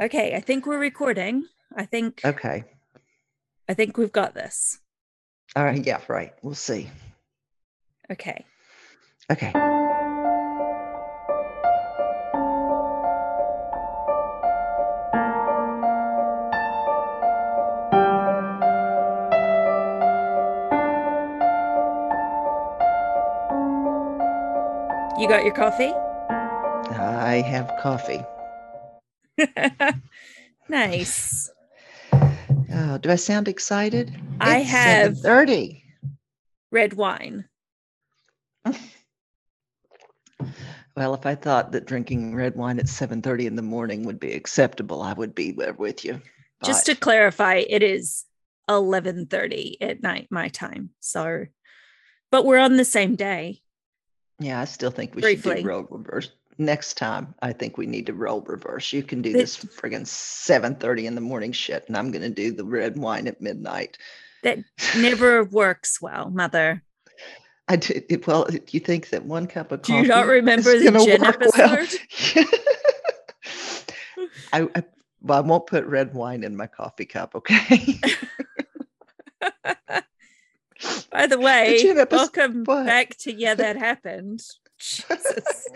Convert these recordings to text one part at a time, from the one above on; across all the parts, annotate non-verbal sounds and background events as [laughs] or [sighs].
Okay, I think we're recording. I think Okay. I think we've got this. All right. Yeah. Right. We'll see. Okay. Okay. You got your coffee? I have coffee. [laughs] nice. Oh, do I sound excited? I have- thirty. Red wine. [laughs] Well, if I thought that drinking red wine at seven thirty in the morning would be acceptable, I would be there with you. Just to clarify, it is 11:30 at night my time. So but we're on the same day. yeah, I still think we should briefly. do role reverse next time. I think we need to role reverse. You can do this friggin' seven thirty in the morning shit, and I'm gonna do the red wine at midnight. That never [laughs] works well, mother. I did it, well. Do you think that one cup of Do coffee? you not remember the gin work well? episode? [laughs] I, I well, I won't put red wine in my coffee cup. Okay. [laughs] By the way, episode- welcome what? back to Yeah That Happened. Jesus.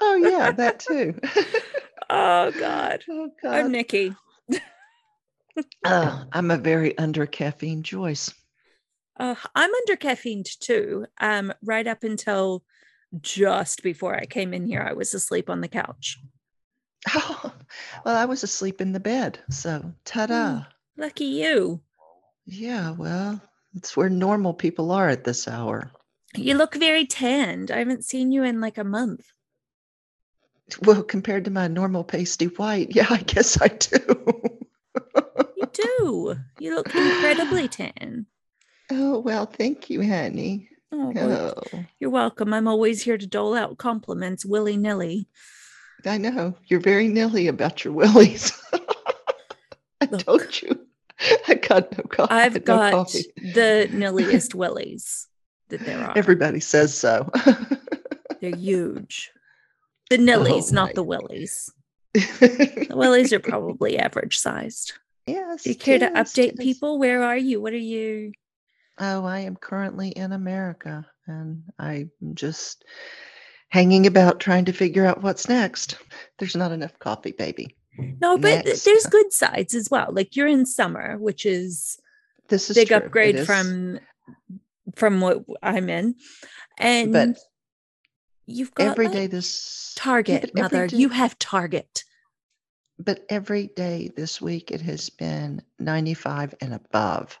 Oh yeah, that too. [laughs] Oh God. oh God. I'm Nikki. Uh, [laughs] I'm a very under caffeine Joyce. Uh, I'm under caffeined too. Um, right up until just before I came in here, I was asleep on the couch. Oh, well, I was asleep in the bed. So ta-da. Lucky you. Yeah, well, it's where normal people are at this hour. You look very tanned. I haven't seen you in like a month. Well, compared to my normal pasty white, yeah, I guess I do. You do. You look incredibly tan. oh well, thank you, honey. Oh, Oh. you're welcome. I'm always here to dole out compliments willy nilly. I know you're very nilly about your willies. [laughs] I Look. told you. I got no coffee. I've no got coffee. the nilliest willies that there are. Everybody says so. [laughs] They're huge. The oh nillies, Oh, not the willies. The willies are [laughs] probably average sized. yes. Do you care to update yes. people? Where are you? What are you? Oh, I am currently in America, and I'm just hanging about trying to figure out what's next. There's not enough coffee, baby. No, but Next. there's good sides as well. Like you're in summer, which is This is big true. Upgrade is- from from what I'm in. And But you've got every like, day this Target, every mother. day- You have Target. but every day this week it has been 95 and above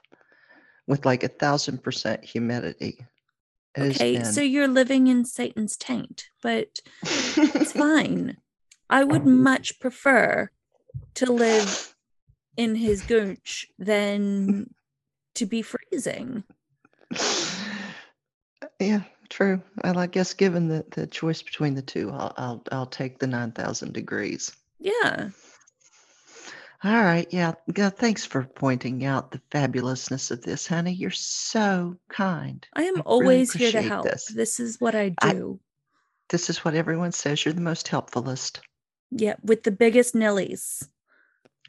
with like a thousand percent humidity. It Okay, so you're living in Satan's taint, but it's [laughs] fine. I would much prefer to live in his gooch than [laughs] to be freezing. yeah, true. Well, I guess given the, the choice between the two, I'll, I'll I'll take the 9,000 degrees. Yeah. All right. Yeah. Thanks for pointing out the fabulousness of this, honey. You're so kind. I am really always here to help. this. This. is what I I- do. This is what everyone says. You're the most helpfulest yeah, with the biggest nillies,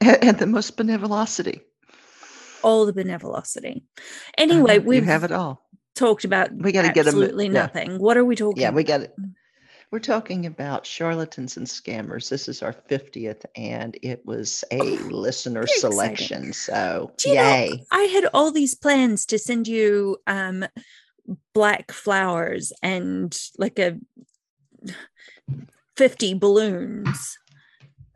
and, [laughs] and the most benevolosity. all the benevolosity. Anyway, we've have it all. Talked about We gotta get 'em- absolutely yeah. nothing. What are we talking? Yeah, we got it. We're talking about charlatans and scammers. This is our 50th, and it was a listener Oh, exciting. selection. So, Do you know, yay. I had all these plans to send you um black flowers and like a 50 balloons.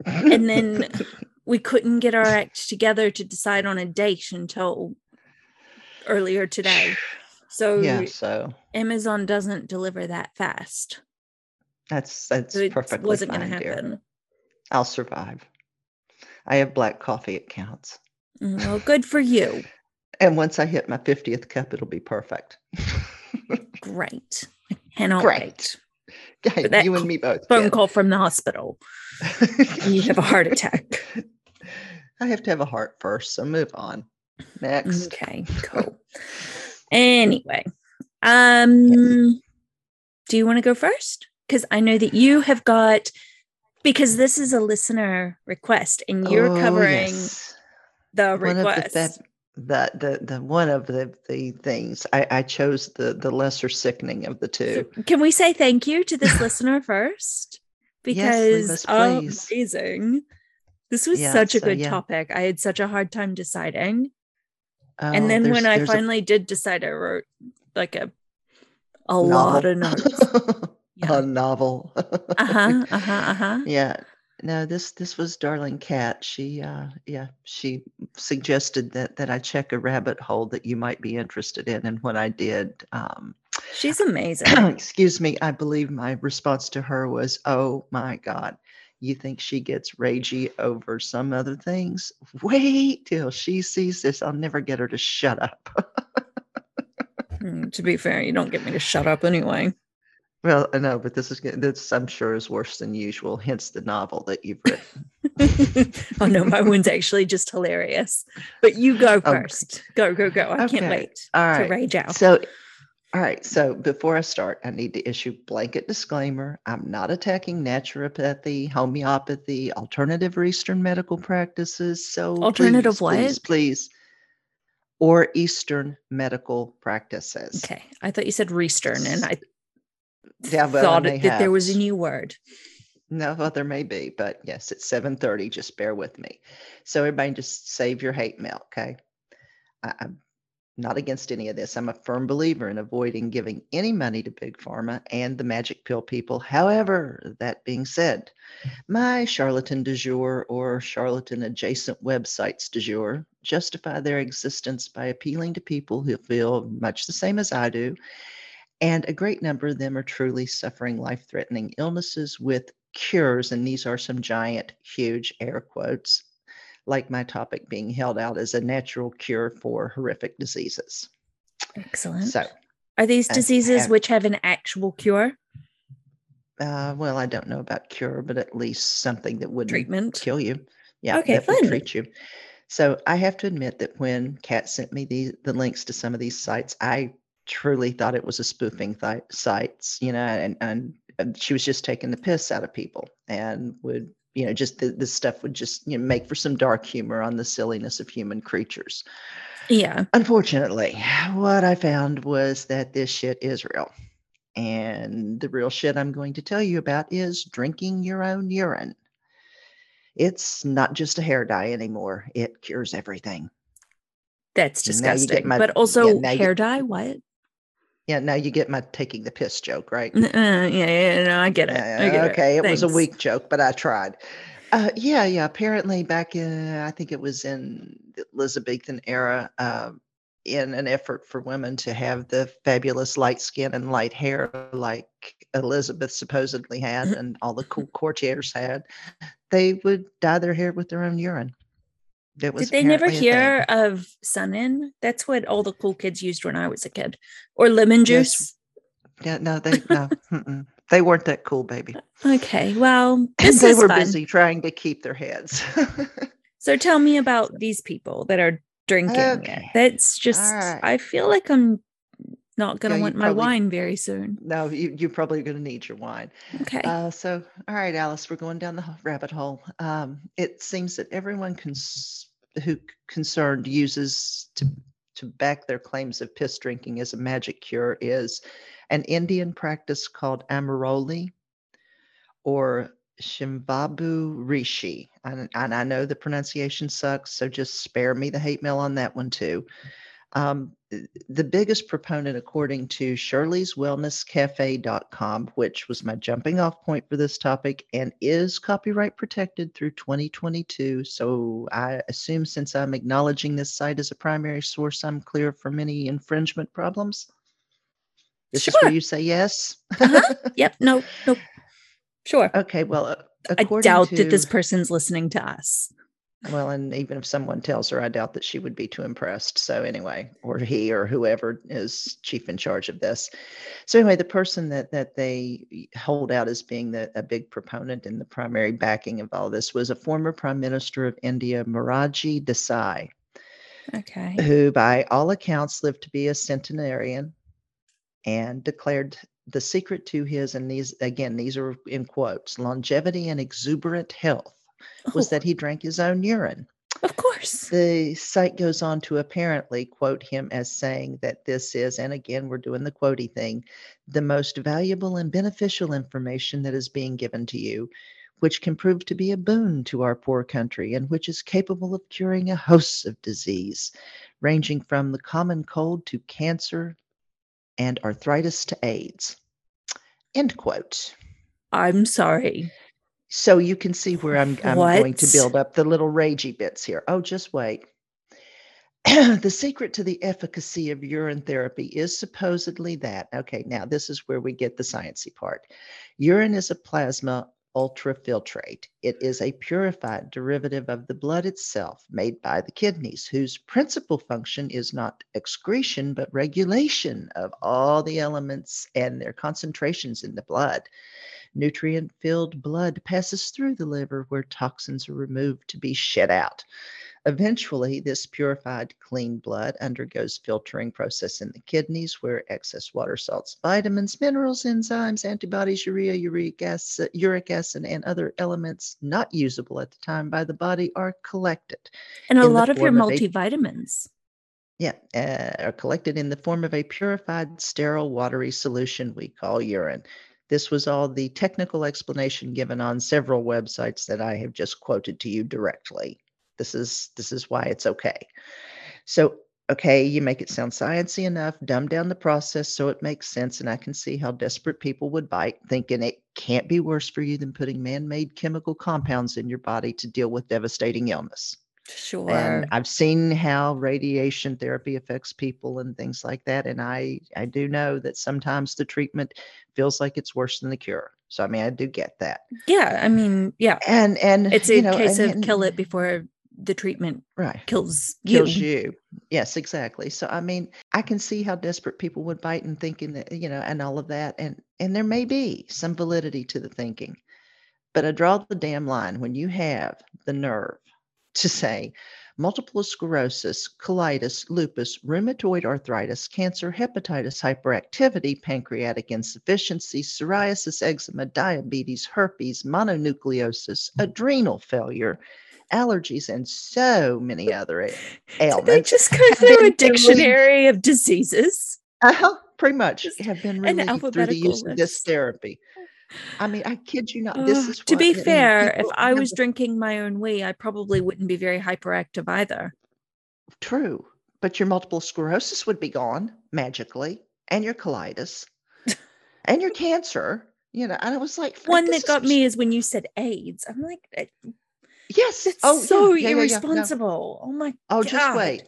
And then [laughs] we couldn't get our act together to decide on a date until earlier today. So yeah, so Amazon doesn't deliver that fast. that's that's So it perfectly wasn't fine, going to dear. happen. I'll survive. I have black coffee, it counts. Mm, Well, good for you. [laughs] And once I hit my 50th cup, it'll be perfect. [laughs] Great. I cannot Great. wait. Yeah, you and me both. Phone kid. call from the hospital. [laughs] you have a heart attack. I have to have a heart first, so move on. Next. Okay, cool. Anyway, um, do you want to go first? Because I know that you have got because this is a listener request and you're Oh, covering yes. the One of the, request. that, the, the, the one of the, the things I, I chose the, the lesser sickening of the two. So can we say thank you to this [laughs] listener first? Yes, Because us, oh, amazing. This was Yeah, such a so, good yeah. topic. I had such a hard time deciding. Oh, and then when I there's a finally did decide, I wrote like a a lot of notes. [laughs] Yeah. a novel. [laughs] Uh-huh. Uh-huh. Uh-huh. Yeah. No, this this was darling Kat. She uh yeah, she suggested that that I check a rabbit hole that you might be interested in and when I did um She's amazing. [clears throat] excuse me, I believe my response to her was, "Oh my god. You think she gets ragey over some other things? Wait till she sees this. I'll never get her to shut up." Hmm, to be fair, you don't get me to shut up anyway. well, I know, but this is this I'm sure is worse than usual, hence the novel that you've written. [laughs] oh no, my one's actually just hilarious. But you go first. Go, go, go. I can't wait All to rage out. So, all right. So before I start, I need to issue blanket disclaimer. I'm not attacking naturopathy, homeopathy, alternative or Eastern medical practices. So Alternative please, what? Please, please. Or Eastern medical practices. Okay. I thought you said Reestern and I Yeah, well, thought that there was a new word. No, well, there may be, but yes, it's 7:30. Just bear with me. So everybody just save your hate mail, okay? I, I'm not against any of this. I'm a firm believer in avoiding giving any money to big pharma and the magic pill people. However, that being said, my charlatan du jour or charlatan adjacent websites du jour justify their existence by appealing to people who feel much the same as I do. And a great number of them are truly suffering life threatening illnesses with cures. And these are some giant, huge air quotes, like my topic being held out as a natural cure for horrific diseases. Excellent. So, Are these diseases have- which have an actual cure uh, well, I don't know about cure, but at least something that wouldn't treatment? kill you. Yeah, Okay, that would fun. treat you. So I have to admit that when Kat sent me the the links to some of these sites, I truly thought it was a spoofing th- sites, you know, and and she was just taking the piss out of people and would, you know, just the, this stuff would just you know make for some dark humor on the silliness of human creatures. Yeah. Unfortunately, what I found was that this shit is real. And the real shit I'm going to tell you about is drinking your own urine. It's not just a hair dye anymore. It cures everything. That's get disgusting. my- but also you- hair dye, what? Yeah, now you get my taking the piss joke, right? Uh, yeah, yeah, no, I get it. I get okay, it, was a weak joke, but I tried. Uh, yeah, yeah. Apparently, back in I think it was in the Elizabethan era, uh, in an effort for women to have the fabulous light skin and light hair like Elizabeth supposedly had, Mm. and all the cool courtiers had, they would dye their hair with their own urine. It was Did they never apparently a thing. hear of Sun-In? That's what all the cool kids used when I was a kid. Or lemon Yes. juice. Yeah, no, they no, [laughs] they weren't that cool, baby. Okay, well, [laughs] this they is were fun. busy trying to keep their heads. [laughs] So tell me about these people that are drinking. Okay. That's just right. I feel like I'm not gonna Yeah, you want my probably- wine very soon. no, you, you're probably going to need your wine. Okay. Uh, so, all right, Alice, we're going down the rabbit hole. Um, it seems that everyone cons- who concerned uses to to back their claims of piss drinking as a magic cure is an Indian practice called Amaroli or Shimbabu Rishi. And, and I know the pronunciation sucks, so just spare me the hate mail on that one too. Um, th- the biggest proponent, according to Shirley's shirley'swellnesscafe.com, which was my jumping off point for this topic and is copyright protected through 2022. So I assume since I'm acknowledging this site as a primary source, I'm clear from any infringement problems. This is Sure. where you say yes. Uh-huh. [laughs] Yep. No. Nope. Sure. okay. Well, uh, I doubt to, that this person's listening to us. Well, and even if someone tells her, I doubt that she would be too impressed. So, anyway, or he or whoever is chief in charge of this. So, anyway, the person that that they hold out as being the, a big proponent and the primary backing of all this was a former prime minister of India, Morarji Desai, Okay. who, by all accounts, lived to be a centenarian and declared the secret to his, and these again, these are in quotes, longevity and exuberant health was Oh, that he drank his own urine. of course. The site goes on to apparently quote him as saying that this is, and again, we're doing the quotey thing, the most valuable and beneficial information that is being given to you, which can prove to be a boon to our poor country and which is capable of curing a host of disease, ranging from the common cold to cancer and arthritis to AIDS. End quote. I'm sorry. So you can see where I'm, I'm going to build up the little ragey bits here. Oh, just wait. [clears throat] the secret to the efficacy of urine therapy is supposedly that. Okay, now this is where we get the sciency part. Urine is a plasma ultrafiltrate. It is a purified derivative of the blood itself made by the kidneys, whose principal function is not excretion, but regulation of all the elements and their concentrations in the blood. Nutrient filled blood passes through the liver where toxins are removed to be shed out. Eventually, this purified, clean blood undergoes filtering process in the kidneys where excess water, salts, vitamins, minerals, enzymes, antibodies, urea, uric acid, uric acid, and other elements not usable at the time by the body are collected. And a lot of your form of multivitamins. Yeah, uh, are collected in the form of a purified, sterile, watery solution we call urine. This was all the technical explanation given on several websites that I have just quoted to you directly. This is this is why it's okay. So, okay, you make it sound sciencey enough, dumb down the process so it makes sense, and I can see how desperate people would bite, thinking it can't be worse for you than putting man-made chemical compounds in your body to deal with devastating illness. Sure. And I've seen how radiation therapy affects people and things like that. And I, I do know that sometimes the treatment feels like it's worse than the cure. So I mean, I do get that. yeah. I mean, yeah. And and It's a you know, case and- of and- kill it before the treatment right kills you. kills you. Yes, exactly. So I mean, I can see how desperate people would bite and thinking that you know, and all of that, and and there may be some validity to the thinking, but I draw the damn line when you have the nerve to say multiple sclerosis, colitis, lupus, rheumatoid arthritis, cancer, hepatitis, hyperactivity, pancreatic insufficiency, psoriasis, eczema, diabetes, herpes, mononucleosis, adrenal failure, allergies, and so many [laughs] other a- Did they just go through a dictionary of diseases? Uh-huh, pretty much have been relieved through the use of this therapy. I mean, I kid you not. This is to be fair, if I was drinking my own wee, I probably wouldn't be very hyperactive either. true, but your multiple sclerosis would be gone magically, and your colitis, [laughs] and your cancer. You know, and I was like, One that got is- me is when you said AIDS. I'm like, "Eh, Yes. that's oh, so yeah, yeah, yeah, yeah, no. irresponsible. Oh my Oh, just wait.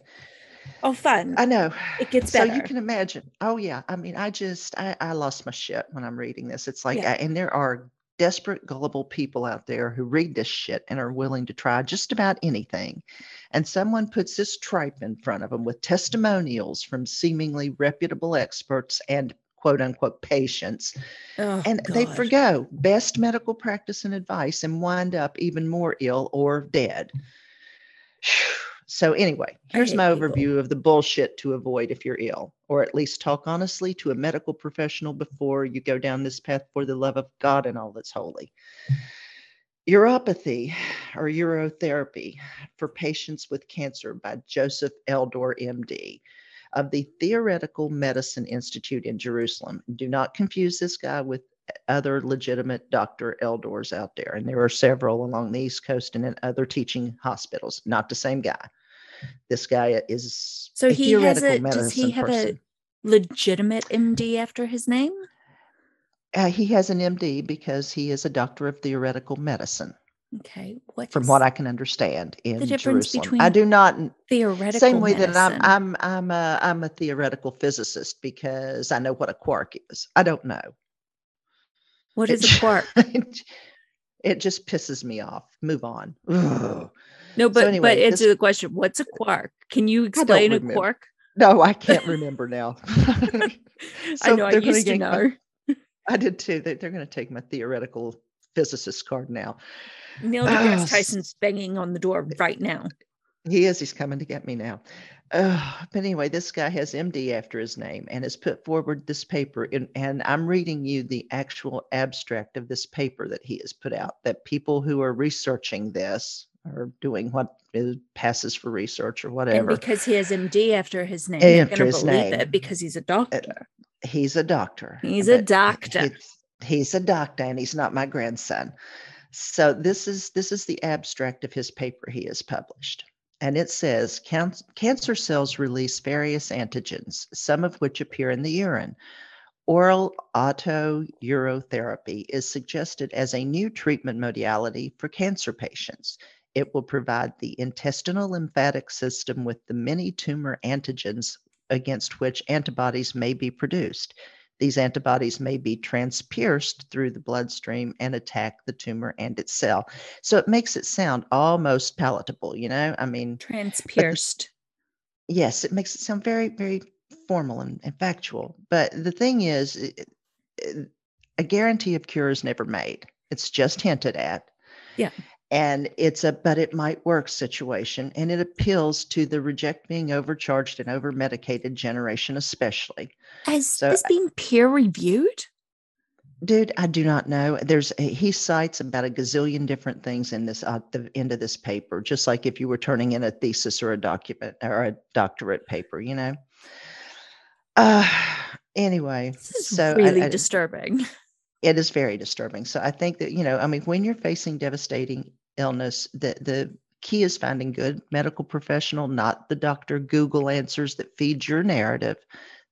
Oh, fun. I know. it gets better so you can imagine oh yeah i mean i just i, I lost my shit when i'm reading this it's like Yeah. I, and there are desperate gullible people out there who read this shit and are willing to try just about anything and someone puts this tripe in front of them with testimonials from seemingly reputable experts and quote unquote patients oh, and they God. forgo best medical practice and advice and wind up even more ill or dead so anyway here's my overview of the bullshit to avoid if you're ill or at least talk honestly to a medical professional before you go down this path for the love of god and all that's holy Uropathy or urotherapy for patients with cancer by Joseph Eldor, MD, of the Theoretical Medicine Institute in Jerusalem. Do not confuse this guy with other legitimate Dr. Eldors out there. And there are several along the East Coast and in other teaching hospitals. Not the same guy. This guy is So he has a- does he have a- legitimate MD after his name. Uh, he has an MD because he is a doctor of theoretical medicine, Okay, what from what I can understand in the difference Jerusalem. I do not theoretical same way medicine? that I'm I'm I'm a I'm a theoretical physicist because I know what a quark is. I don't know. what is [laughs] It- a quark? it just pisses me off. Move on. Ugh. No, but anyway, but answer this- the question. What's a quark? Can you explain a quark? No, I can't remember now. [laughs] [laughs] I know. I used to yank my- know. [laughs] I did too. They, they're going to take my theoretical physicist card now. Neil deGrasse s- Tyson's banging on the door right now. He is. He's coming to get me now. Uh, but anyway, this guy has MD after his name and has put forward this paper. In, and I'm reading you the actual abstract of this paper that he has put out. That people who are researching this or doing what is, passes for research or whatever. And because he has MD after his name, you're gonna believe name. it because uh, he's a doctor. he's a doctor. He's a doctor. he's- He's a doctor, and he's not my grandson. So this is this is the abstract of his paper he has published. And it says "Can- cancer cells release various antigens, some of which appear in the urine. Oral autourotherapy is suggested as a new treatment modality for cancer patients. It will provide the intestinal lymphatic system with the many tumor antigens against which antibodies may be produced. These antibodies may be transpierced through the bloodstream and attack the tumor and its cell. So it makes it sound almost palatable, you know? I mean, Transpierced. yes, it makes it sound very, very formal and, and factual. But the thing is, it- it- a guarantee of cure is never made. It's just hinted at. Yeah. And it's a but it might work situation. And it appeals to the reject being overcharged and over medicated generation, especially. Has So this uh been peer reviewed? Dude, I do not know. There's eh, he cites about a gazillion different things in this at the end of this paper, just like if you were turning in a thesis or a document or a doctorate paper, you know. Uh [sighs] anyway, This is so I- really I- disturbing. [laughs] it is very disturbing. So I think that you know, I mean, when you're facing devastating illness, the the key is finding good medical professional, not the doctor Google answers that feed your narrative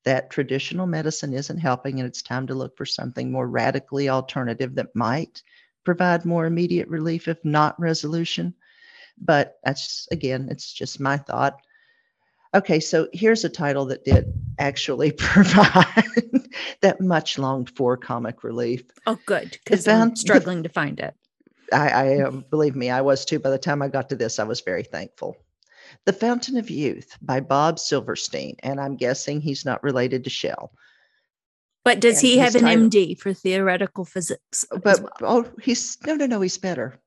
that traditional medicine isn't helping and it's time to look for something more radically alternative that might provide more immediate relief if not resolution. But that's again, it's just my thought. Okay, so here's a title that did actually [laughs] provide that much longed for comic relief. Oh, good. Because I'm struggling to find it. I, I um, believe me, I was too. By the time I got to this, I was very thankful. The Fountain of Youth by Bob Silverstein, and I'm guessing he's not related to Shel. But does And he have an title- MD for theoretical physics? But well? oh, he's no, no, no, he's better.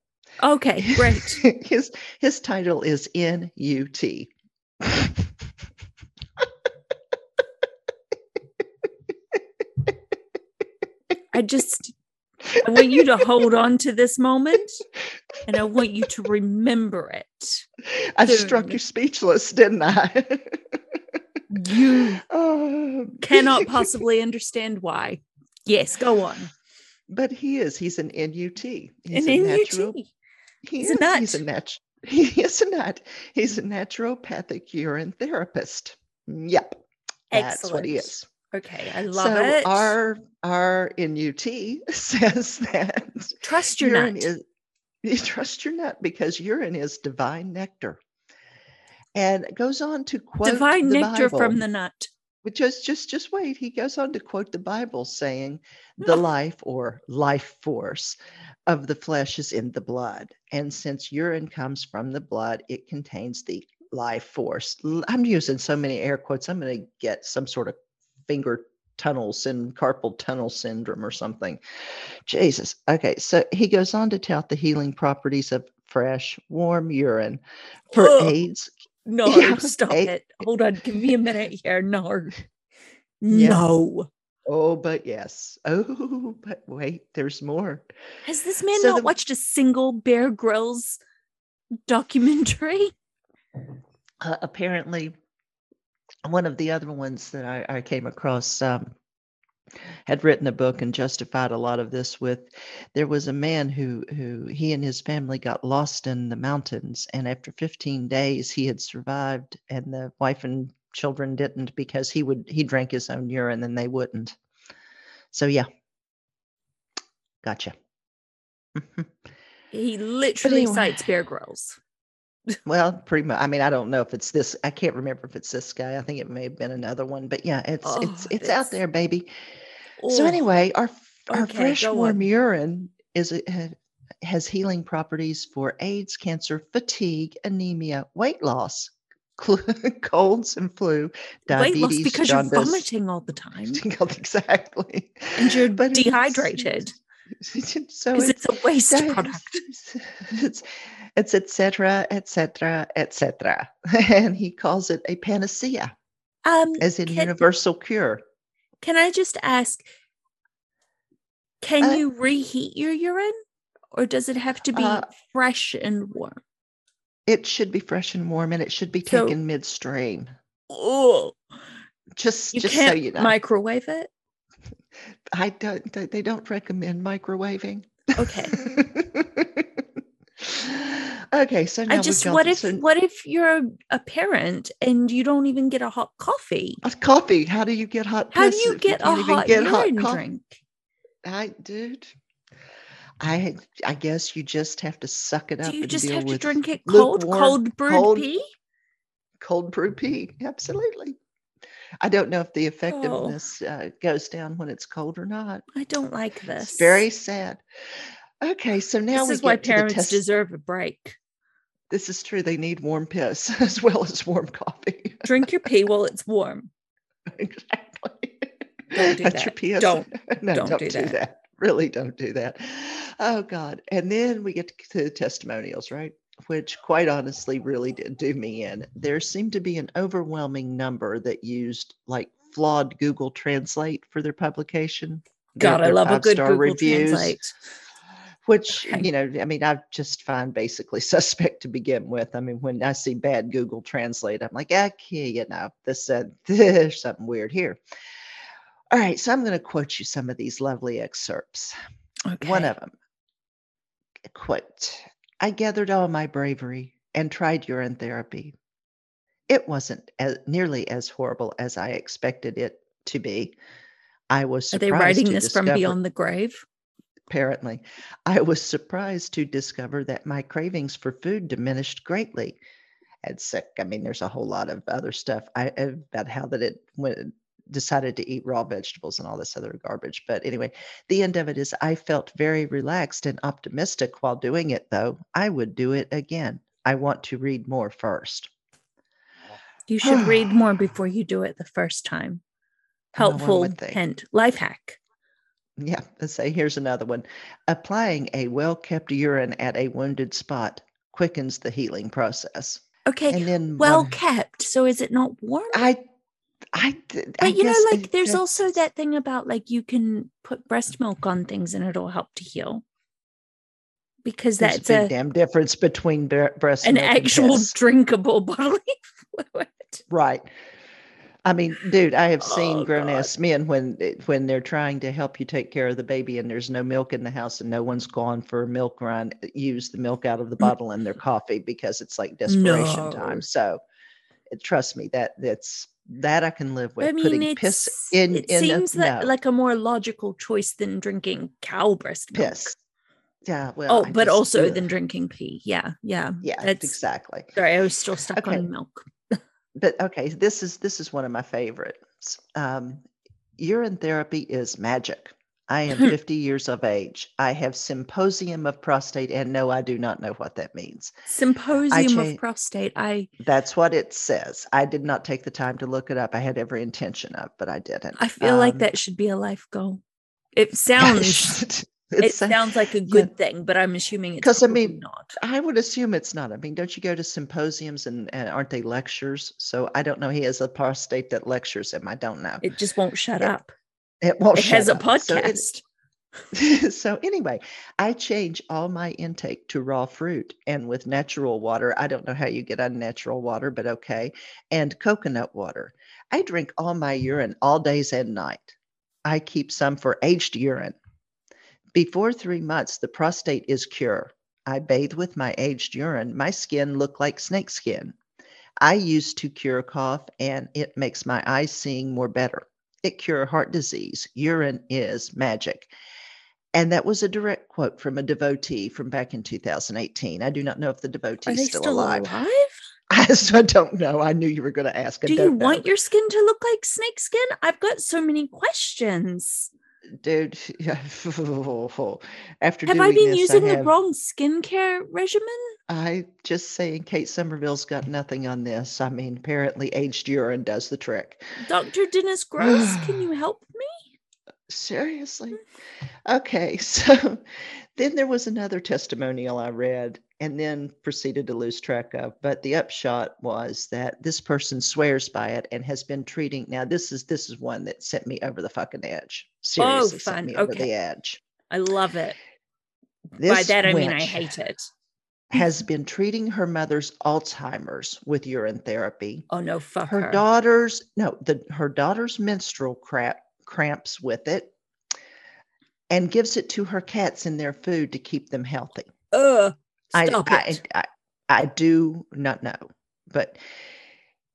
okay, great. [laughs] his his title is NUT. I just I want you to hold on to this moment and I want you to remember it. I struck you speechless, didn't I? You [laughs] cannot possibly understand why. Yes, go on. But he is. He's an NUT. He's An a NUT. natural- He He's a nut. He's a nat- He is a nut. He's a naturopathic urine therapist. Yep. That's what he is. Okay, I love so it. our our NUT [laughs] says that Trust your urine nut. is you trust your nut because urine is divine nectar. And it goes on to quote Divine nectar Bible. from the nut. But just just just wait. He goes on to quote the Bible saying, "The Oh. life or life force of the flesh is in the blood, and since urine comes from the blood, it contains the life force." i'm using so many air quotes. I'm going to get some sort of finger tunnel syn carpal tunnel syndrome or something. Jesus. Okay, so he goes on to tout the healing properties of fresh, warm urine for. AIDS. No, [laughs] Yeah, stop eh, it. Hold on. Give me a minute here. No. Yeah. No. Oh, but yes. Oh, but wait, there's more. Has this man So not the- watched a single Bear Grylls documentary? uh, apparently one of the other ones that I, I came across um, had written a book and justified a lot of this with there was a man who who he and his family got lost in the mountains and after 15 days he had survived and the wife and children didn't because he would he drank his own urine and they wouldn't so yeah gotcha. [laughs] He literally anyway. cites Bear Grylls. Well, pretty much. I mean, I don't know if it's this. I can't remember if it's this guy. I think it may have been another one. But yeah, it's Oh, it's it's it's- out there, baby. So anyway, our our Okay, fresh warm on. urine is uh, a, has healing properties for AIDS, cancer, fatigue, anemia, weight loss, [laughs] colds and flu, diabetes, weight loss because you're vomiting all the time [laughs] exactly. and you're But dehydrated [laughs] So because it's, it's a waste product. It's, It's etc. etc. etc. And he calls it a panacea, Um, as in can, universal cure. can I just ask, can Uh, you reheat your urine or does it have to be Uh, fresh and warm? It should be fresh and warm, and it should be So- taken midstream. Oh, Just, you just can't so you know, microwave it? I don't. They don't recommend microwaving. Okay. [laughs] okay, so now I we've just what if what if you're a, parent and you don't even get a hot coffee? a coffee? How do you get hot? How do you get a hot get coffee? drink? I dude. I I guess you just have to suck it up. Do you just have to drink it cold, cold brewed cold- pee? cold brew pee. Absolutely. I don't know if Oh. the effectiveness uh, goes down when it's cold or not. I don't like this. It's very sad. Okay, so now This is why get to the parents test. deserve a break. This is true. They need warm piss [laughs] as well as warm coffee. Drink your pee while it's warm. [laughs] exactly. Don't do That's that. your PS. Don't. [laughs] no, don't don't, do do, that. that. Really don't do that. Oh God. And then we get to the testimonials, right? Which quite honestly really did do me in. There seemed to be an overwhelming number that used like flawed Google Translate for their publication. their- God, I love a good Google reviews, Translate. Which, you know, I mean, I just find basically [laughs] suspect to begin with. I mean, when I see bad Google Translate, I'm like, okay, you know, this, uh, [laughs] there's something weird here. All right, so I'm going to quote you some of these lovely excerpts. Okay. One of them, quote, I gathered all my bravery and tried urine therapy. It wasn't as, nearly as horrible as I expected it to be. I was Are they writing this from beyond the grave? Apparently. I was surprised to discover that my cravings for food diminished greatly. And sick, I mean, there's a whole lot of other stuff I, about how that it went, decided to eat raw vegetables and all this other garbage. But anyway, the end of it is I felt very relaxed and optimistic while doing it, though. I would do it again. I want to read more first. You should read [sighs] more before you do it the first time. Helpful hint, life hack. Yeah, let's say here's another one. Applying a well kept urine at a wounded spot quickens the healing process. Okay, And then well one- kept. So is it not warm? I, I. but you know, like it- there's also that thing about like you can put breast milk on things and it'll help to heal. Because that's a a damn difference between breast an milk and actual drinkable [laughs] bodily fluid. right. I mean, dude, I have seen Oh, grown God. ass men when when they're trying to help you take care of the baby and there's no milk in the house and no one's gone for a milk run, uh, use the milk out of the Mm. bottle in their coffee because it's like desperation No. time. So, uh, trust me, that that's that I can live with. I mean, Putting piss in it in seems the, that no, like a more logical choice than drinking cow breast milk. piss. Yeah, well, oh, I but also than drinking pee. Yeah, yeah. yeah, that's exactly. sorry. I was still stuck Okay. on milk. But okay, this is this is one of my favorites. Um, urine therapy is magic. I am [laughs] 50 years of age. I have symposium of prostate, and no, I do not know what that means. Symposium cha- of prostate. I That's what it says. I did not take the time to look it up. I had every intention of, but I didn't. I feel like Um, that should be a life goal. It [laughs] sounds it a- sounds like a good thing, but I'm assuming it's because I mean, not. I would assume it's not. I mean, don't you go to symposiums and, and aren't they lectures? So I don't know. He has a prostate that lectures him. I don't know. It just won't shut it- up. It won't. It has a shut up. So it- podcast. [laughs] so anyway, I change all my intake to raw fruit and with natural water. I don't know how you get unnatural water, but okay. And coconut water. I drink all my urine all days and night. I keep some for aged urine. Before three months, the prostate is cure. I bathe with my aged urine. My skin look like snake skin. I used to cure cough and it makes my eyes seeing more better. It cure heart disease. Urine is magic. And that was a direct quote from a devotee from back in 2018. I do not know if the devotee is still, still alive. alive? [laughs] I so don't know. I knew you were going to ask. I Do you know. want your skin to look like snake skin? I've got so many questions. Dude? [laughs] Yeah. [laughs] After Have doing I been this, using I the have, wrong skincare regimen? I just saying, Kate Somerville's got nothing on this. I mean, apparently, aged urine does the trick. Dr. Dennis Gross, can [sighs] you help me? Seriously? Okay, [laughs] so then there was another testimonial I read and then proceeded to lose track of. But the upshot was that this person swears by it and has been treating. Now this is this is one that sent me over the fucking edge. Oh, Seriously, fun. sent me over the edge. I love it. By that I mean I hate it. Has been treating her mother's Alzheimer's with urine therapy. Oh no, fuck Her her. daughter's no, the her daughter's menstrual crap cramps with it, and gives it to her cats in their food to keep them healthy. Ugh. I, Stop I, it. I, I do not know, but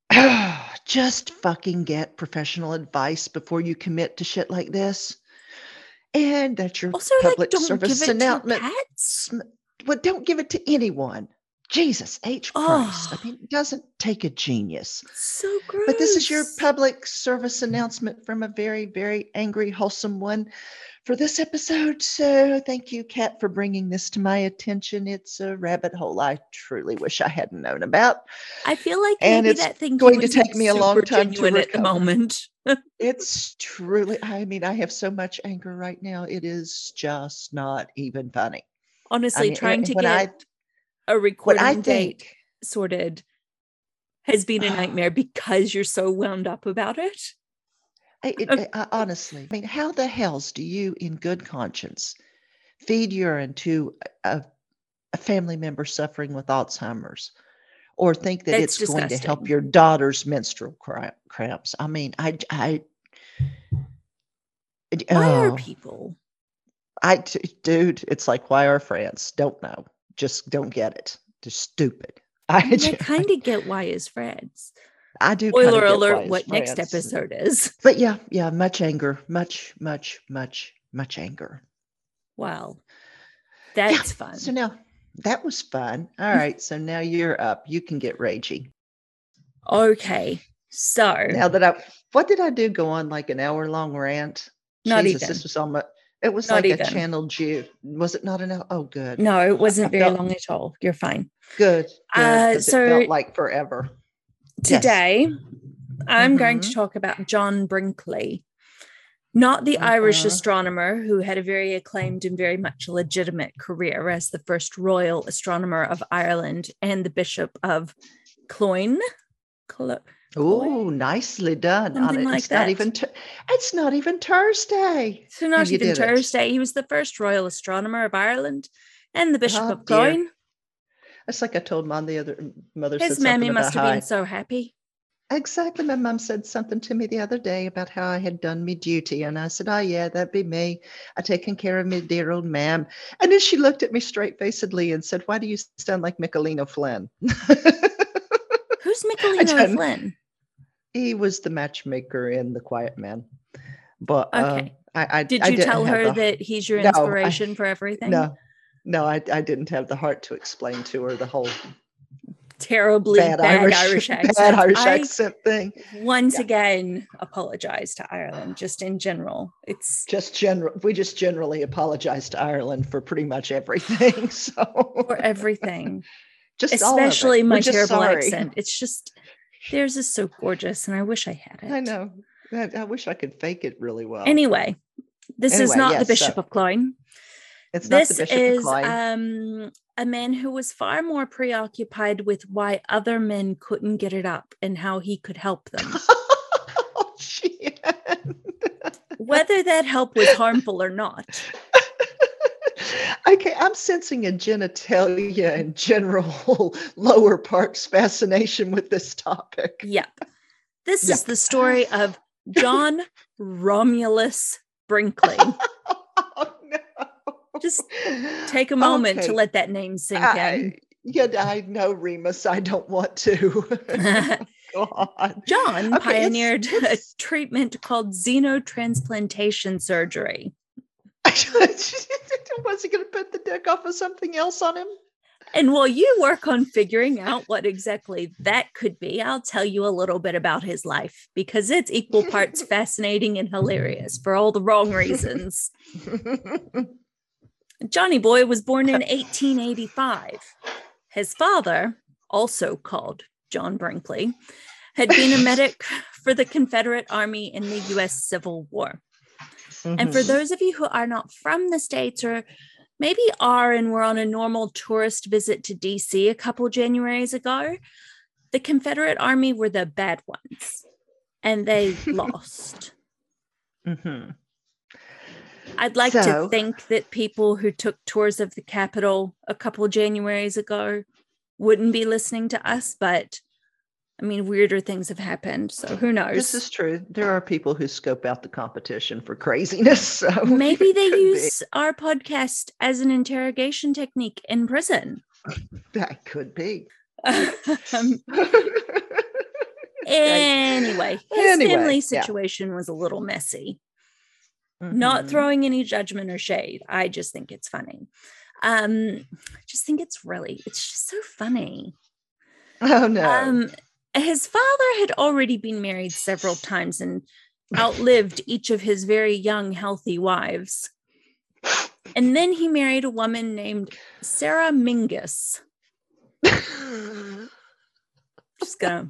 [sighs] just fucking get professional advice before you commit to shit like this. And that's your also, like, public don't service give it to announcement. Well, don't give it to anyone. Jesus H. Christ. Oh. I mean, ah. it doesn't take a genius. So gross. But this is your public service announcement from a very, very angry, wholesome one for this episode. So thank you, Kat, for bringing this to my attention. It's a rabbit hole I truly wish I hadn't known about. I feel like and maybe it's that thing going to take me a long time to genuine at the moment. [laughs] It's truly, I mean, I have so much anger right now. It is just not even funny. I Honestly, mean, trying to get I, a recording I date think, sorted has been a ah. nightmare because you're so wound up about it. I, it, um, I- I- honestly, I mean, how the hells do you, in good conscience, feed urine to a, a family member suffering with Alzheimer's, or think that That's it's going to help your daughter's menstrual cramps? I mean, I, I, Why are oh, people? I, dude, it's like why are France? Don't know, just don't get it. Just stupid. [laughs] I, I, mean, I ju- kind of get why is Fred's. I do. Spoiler alert, what next episode is. But yeah, yeah, much anger, much, much, much, much anger. Wow. That's fun. So now that was fun. All right. So now you're up. You can get ragey. Okay. So Now that I, what did I do? Go on like an hour long rant? Not Jesus, even. this was almost, it was Not like even. a channel Jew. Was it not enough? Oh, good. no, it wasn't very felt- long at all. You're fine. Good. good Uh, so- it felt like forever. Yes. Today, I'm going to Mhm. talk about John Brinkley, not the Irish Mhm. astronomer who had a very acclaimed and very much legitimate career as the first royal astronomer of Ireland and the Bishop of Cloyne. Clo- Oh, nicely done. Something like it's not that. even, tu- it's not even Thursday. so not And even did it. Thursday. He was the first royal astronomer of Ireland and the Bishop Oh, of. Cloyne. That's like I told mom the other mother His mammy must have been so happy. Exactly. My mum said something to me the other day about how I had done me duty. And I said, Oh, yeah, that'd be me. I taken care of me, dear old ma'am. And then she looked at me straight facedly and said, Why do you sound like Michelino Flynn? [laughs] Who's Michelino don't- Flynn? He was the matchmaker in The Quiet Man. But uh, I, I Did you didn't tell her the- that he's your No, I- inspiration for everything? No, no, I, I didn't have the heart to explain to her the whole Terribly bad, bad, Irish, Irish, [laughs] accent. bad Irish I accent thing. once Yeah. again apologize to Ireland, just in general. It's Just general, we just generally apologize to Ireland for pretty much everything. [laughs] So for everything, [laughs] just especially my terrible sorry. accent. It's just theirs is so gorgeous, and I wish I had it. I know. I, I wish I could fake it really well. Anyway, this is not yes, the Bishop so- of Cloyne. it's not This the Bishop is of Cloyne. um, a man who was far more preoccupied with why other men couldn't get it up and how he could help them. [laughs] oh. Whether that help was harmful or not. [laughs] okay, I'm sensing a genitalia and general [laughs] lower parts fascination with this topic. Yep. This Yeah. is the story of John Romulus Brinkley. [laughs] Oh, no. Just Take a moment Okay, to let that name sink I, in. yeah, I know, Remus. I don't want to. [laughs] God. John Okay, it's- pioneered it's- a treatment called xenotransplantation surgery. [laughs] Was he going to put the dick off of something else on him? And while you work on figuring out what exactly that could be, I'll tell you a little bit about his life because it's equal parts [laughs] fascinating and hilarious for all the wrong reasons. [laughs] Johnny Boy was born in 1885. His father, also called John Brinkley, had been a medic for the Confederate Army in the US Civil War. And for Mhm. those of you who are not from the States or maybe are and were on a normal tourist visit to DC a couple Januaries ago, the Confederate Army were the bad ones and they [laughs] lost. Mhm. I'd like So- to think that people who took tours of the Capitol a couple Januaries ago wouldn't be listening to us, but I mean, weirder things have happened. So who knows? This is true. There are people who scope out the competition for craziness. [laughs] So Maybe they could be. use our podcast as an interrogation technique in prison. [laughs] that could be. Um, [laughs] anyway, his Anyway, family yeah. situation was a little messy. Not Mhm. throwing any judgment or shade. I just think it's funny. Um, I just think it's really, it's just so funny. Oh no. Um, his father had already been married several times and outlived each of his very young, healthy wives. And then he married a woman named Sarah Mingus. Just gonna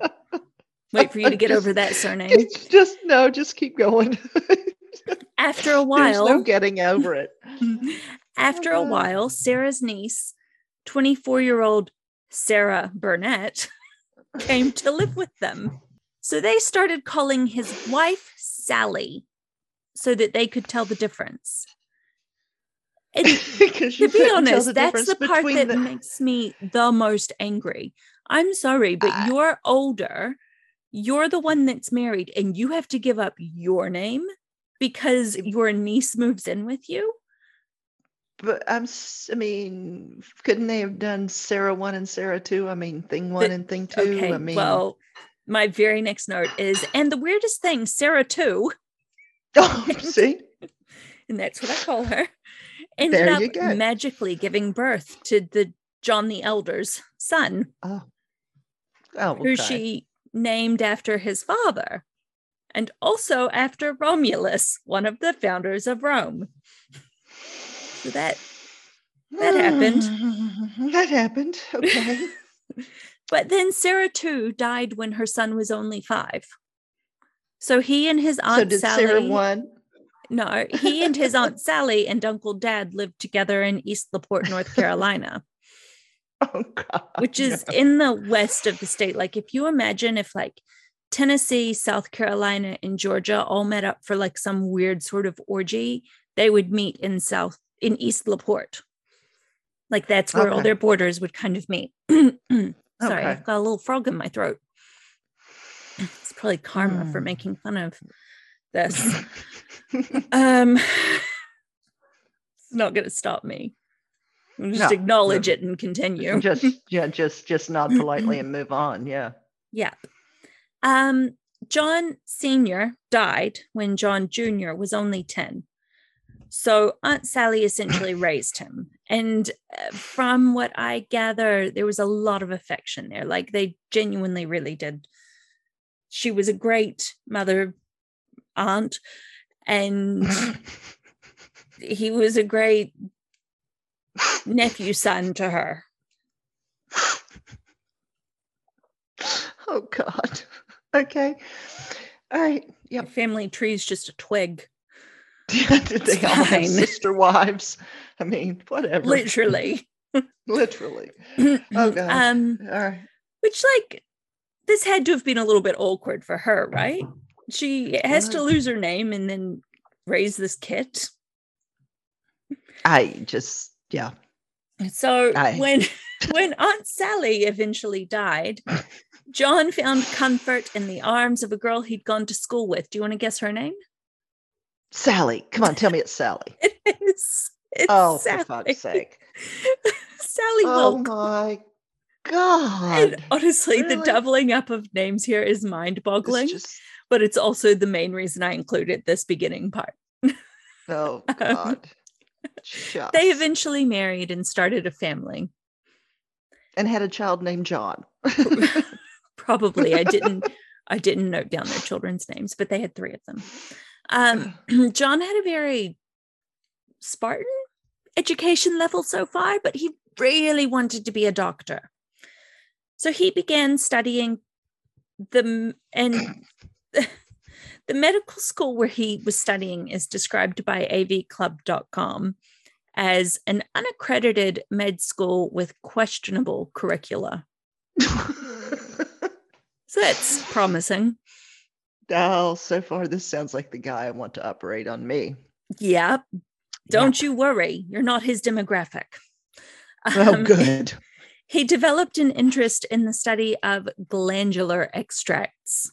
wait for you to get over that surname. It's just no, just keep going. After a There's while, no getting over it. [laughs] after a Uh. while, Sarah's niece, 24 year old Sarah Burnett, came to live with them. So they started calling his wife Sally so that they could tell the difference. And [laughs] to be honest, the that's the part that the- makes me the most angry. I'm sorry, but I- you're older. You're the one that's married, and you have to give up your name because your niece moves in with you. But I'm, I mean, couldn't they have done Sarah one and Sarah two? I mean, thing one The- and thing two. Okay, I mean, well, my very next note is, and the weirdest thing, Sarah too, [laughs] oh, see, [laughs] and that's what I call her, ended There up you go. magically giving birth to the John the Elder's son, oh, oh, who she named after his father, and also after Romulus, one of the founders of Rome. So that, that happened. [laughs] That happened. Okay. [laughs] but then Sarah too died when her son was only five. So he and his aunt so did Sally. Sarah one? No, he and his aunt [laughs] Sally and Uncle Dad lived together in East LaPorte, North Carolina, Oh God. which is no. in the west of the state. Like if you imagine if like Tennessee, South Carolina, and Georgia all met up for like some weird sort of orgy, they would meet in South in East LaPorte. Like that's where all their borders would kind of meet. [clears throat] Sorry, Okay. I've got a little frog in my throat. It's probably karma for Mm. making fun of this. [laughs] Um, it's not going to stop me. I'll just No, acknowledge no. it and continue. [laughs] just [laughs] yeah, just just nod politely and move on. Yeah. yeah. Um, John Sr. died when John Jr. was only 10. So Aunt Sally essentially [clears throat] raised him. And uh, from what I gather, there was a lot of affection there. Like they genuinely really did. She was a great mother, aunt, and [laughs] he was a great nephew son to her. oh God. [laughs] Okay. All right. Your Yep. family tree is just a twig, [laughs] [laughs] they all have sister wives? I mean, whatever. literally. [laughs] Literally. [clears throat] Oh, God. Um, All right. which like this had to have been a little bit awkward for her, right? She has to lose her name and then raise this kid. I just yeah. So Aye. when when Aunt Sally eventually died, John found comfort in the arms of a girl he'd gone to school with. Do you want to guess her name? Sally, come on, tell me it's Sally. [laughs] It is. It's Oh, Sally. for fuck's sake. [laughs] Sally Oh Wike. my And God. honestly, the doubling up of names here is mind boggling, just but it's also the main reason I included this beginning part. oh [laughs] Um, God. They eventually married and started a family. and had a child named John. Probably I didn't I didn't note down their children's names, but they had three of them. Um, [clears throat] John had a very Spartan education level so far, but he really wanted to be a doctor. So he began studying the and the [clears throat] The medical school where he was studying is described by avclub.com as an unaccredited med school with questionable curricula. [laughs] So that's promising. Oh, so far this sounds like the guy I want to operate on me. Yep. Don't you worry, you're not his demographic. Oh, Um, good. [laughs] He developed an interest in the study of glandular extracts.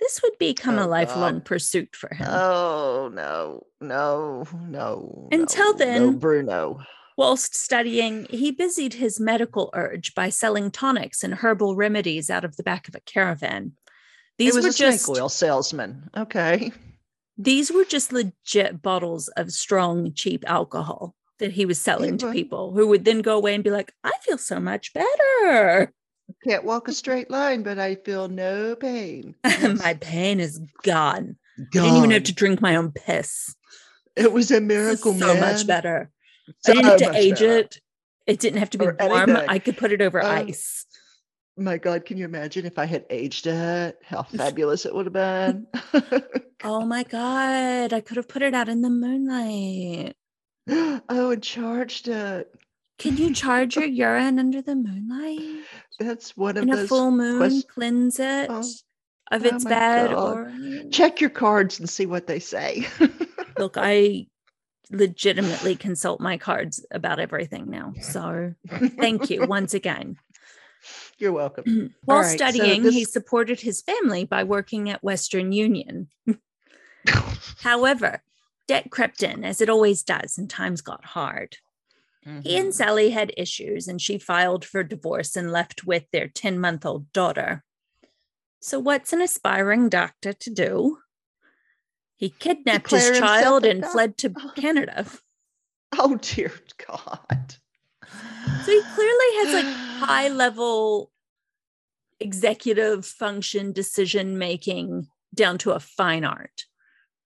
This would become a Oh, lifelong God. pursuit for him. Oh no, no, no. Until no, then- no, Bruno. Whilst studying, he busied his medical urge by selling tonics and herbal remedies out of the back of a caravan. He These was were a snake just oil salesman. Okay. these were just legit bottles of strong, cheap alcohol that he was selling to people who would then go away and be like, I feel so much better. Can't walk a straight line, but I feel no pain. [laughs] my pain is gone. I didn't even have to drink my own piss. It was a miracle, so man. much better. So I didn't have to age better. it. It didn't have to be Or warm. anything. I could put it over Um, ice. My God, can you imagine if I had aged it? How [laughs] fabulous it would have been. [laughs] Oh my god! I could have put it out in the moonlight. [gasps] oh, and charged it. Can you charge your [laughs] urine under the moonlight? That's one of In a full moon, quest- cleanse it Oh, of oh its my bad God. or Check your cards and see what they say. look, I legitimately consult my cards about everything now. So thank you once again. You're welcome. While right, so studying, he supported his family by working at Western Union. [laughs] However, debt crept in as it always does, and times got hard. He and Mhm. Sally had issues, and she filed for divorce and left with their 10 month old daughter. So, what's an aspiring doctor to do? He kidnapped Declare his child and fled to Canada. Oh dear God. So, he clearly has like [sighs] high level executive function decision making down to a fine art.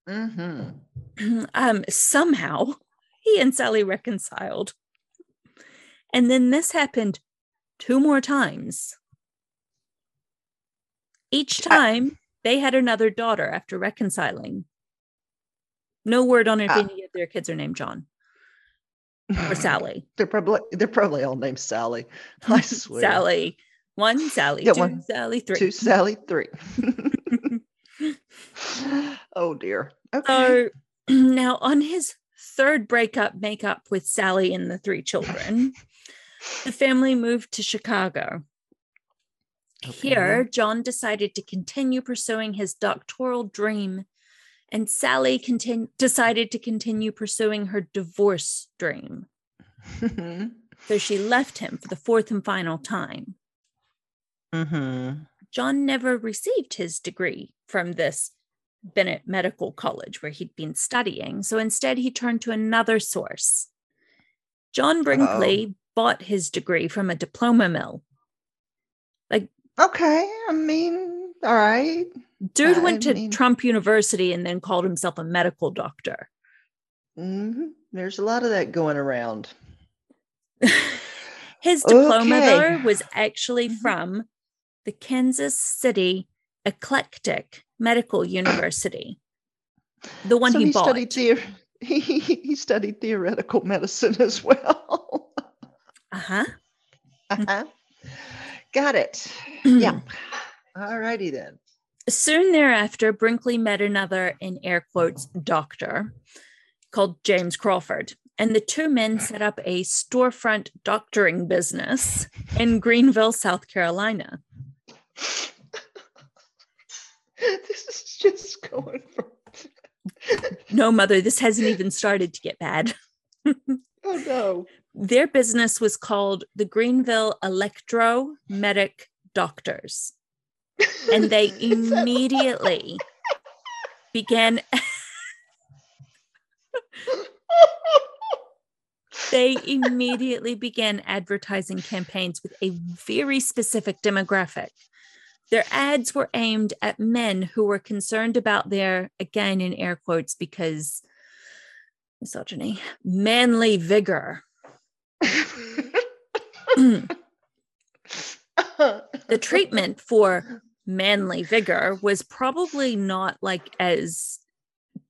Mm-hmm. [clears throat] um, somehow he and Sally reconciled. And then this happened two more times. Each I- time they had another daughter after reconciling. No word on if Ah. any of their kids are named John or [sighs] Sally. They're probably they're probably all named Sally. I [laughs] swear. Sally one, Sally Yeah, two, one, Sally three. Two Sally three. [laughs] [laughs] oh dear. Okay. So [clears throat] now on his third breakup makeup with Sally and the three children, the family moved to Chicago. Here, John decided to continue pursuing his doctoral dream, and Sally contin- decided to continue pursuing her divorce dream. mm-hmm. So she left him for the fourth and final time. Mm-hmm. John never received his degree from this Bennett Medical College where he'd been studying. So instead, he turned to another source. John Brinkley bought his degree from a diploma mill. Like, okay. I mean, all right. Dude I went to mean- Trump University and then called himself a medical doctor. hmm There's a lot of that going around. [laughs] His diploma, Okay. though, was actually Mhm. from the Kansas City Eclectic Medical [clears throat] University, the one so he, he bought. studied theor- [laughs] he, he studied theoretical medicine as well. [laughs] uh-huh. uh-huh. Got it. [clears throat] yeah. All righty then. Soon thereafter, Brinkley met another, in air quotes, doctor called James Crawford. And the two men set up a storefront doctoring business in Greenville, South Carolina. [laughs] this is just going from. [laughs] No, mother, this hasn't even started to get bad. [laughs] oh no. Their business was called the Greenville Electro Medic Doctors. And they [laughs] immediately began [laughs] they immediately began advertising campaigns with a very specific demographic. Their ads were aimed at men who were concerned about their, again in air quotes, because misogyny, manly vigor. [laughs] the treatment for manly vigor was probably not like as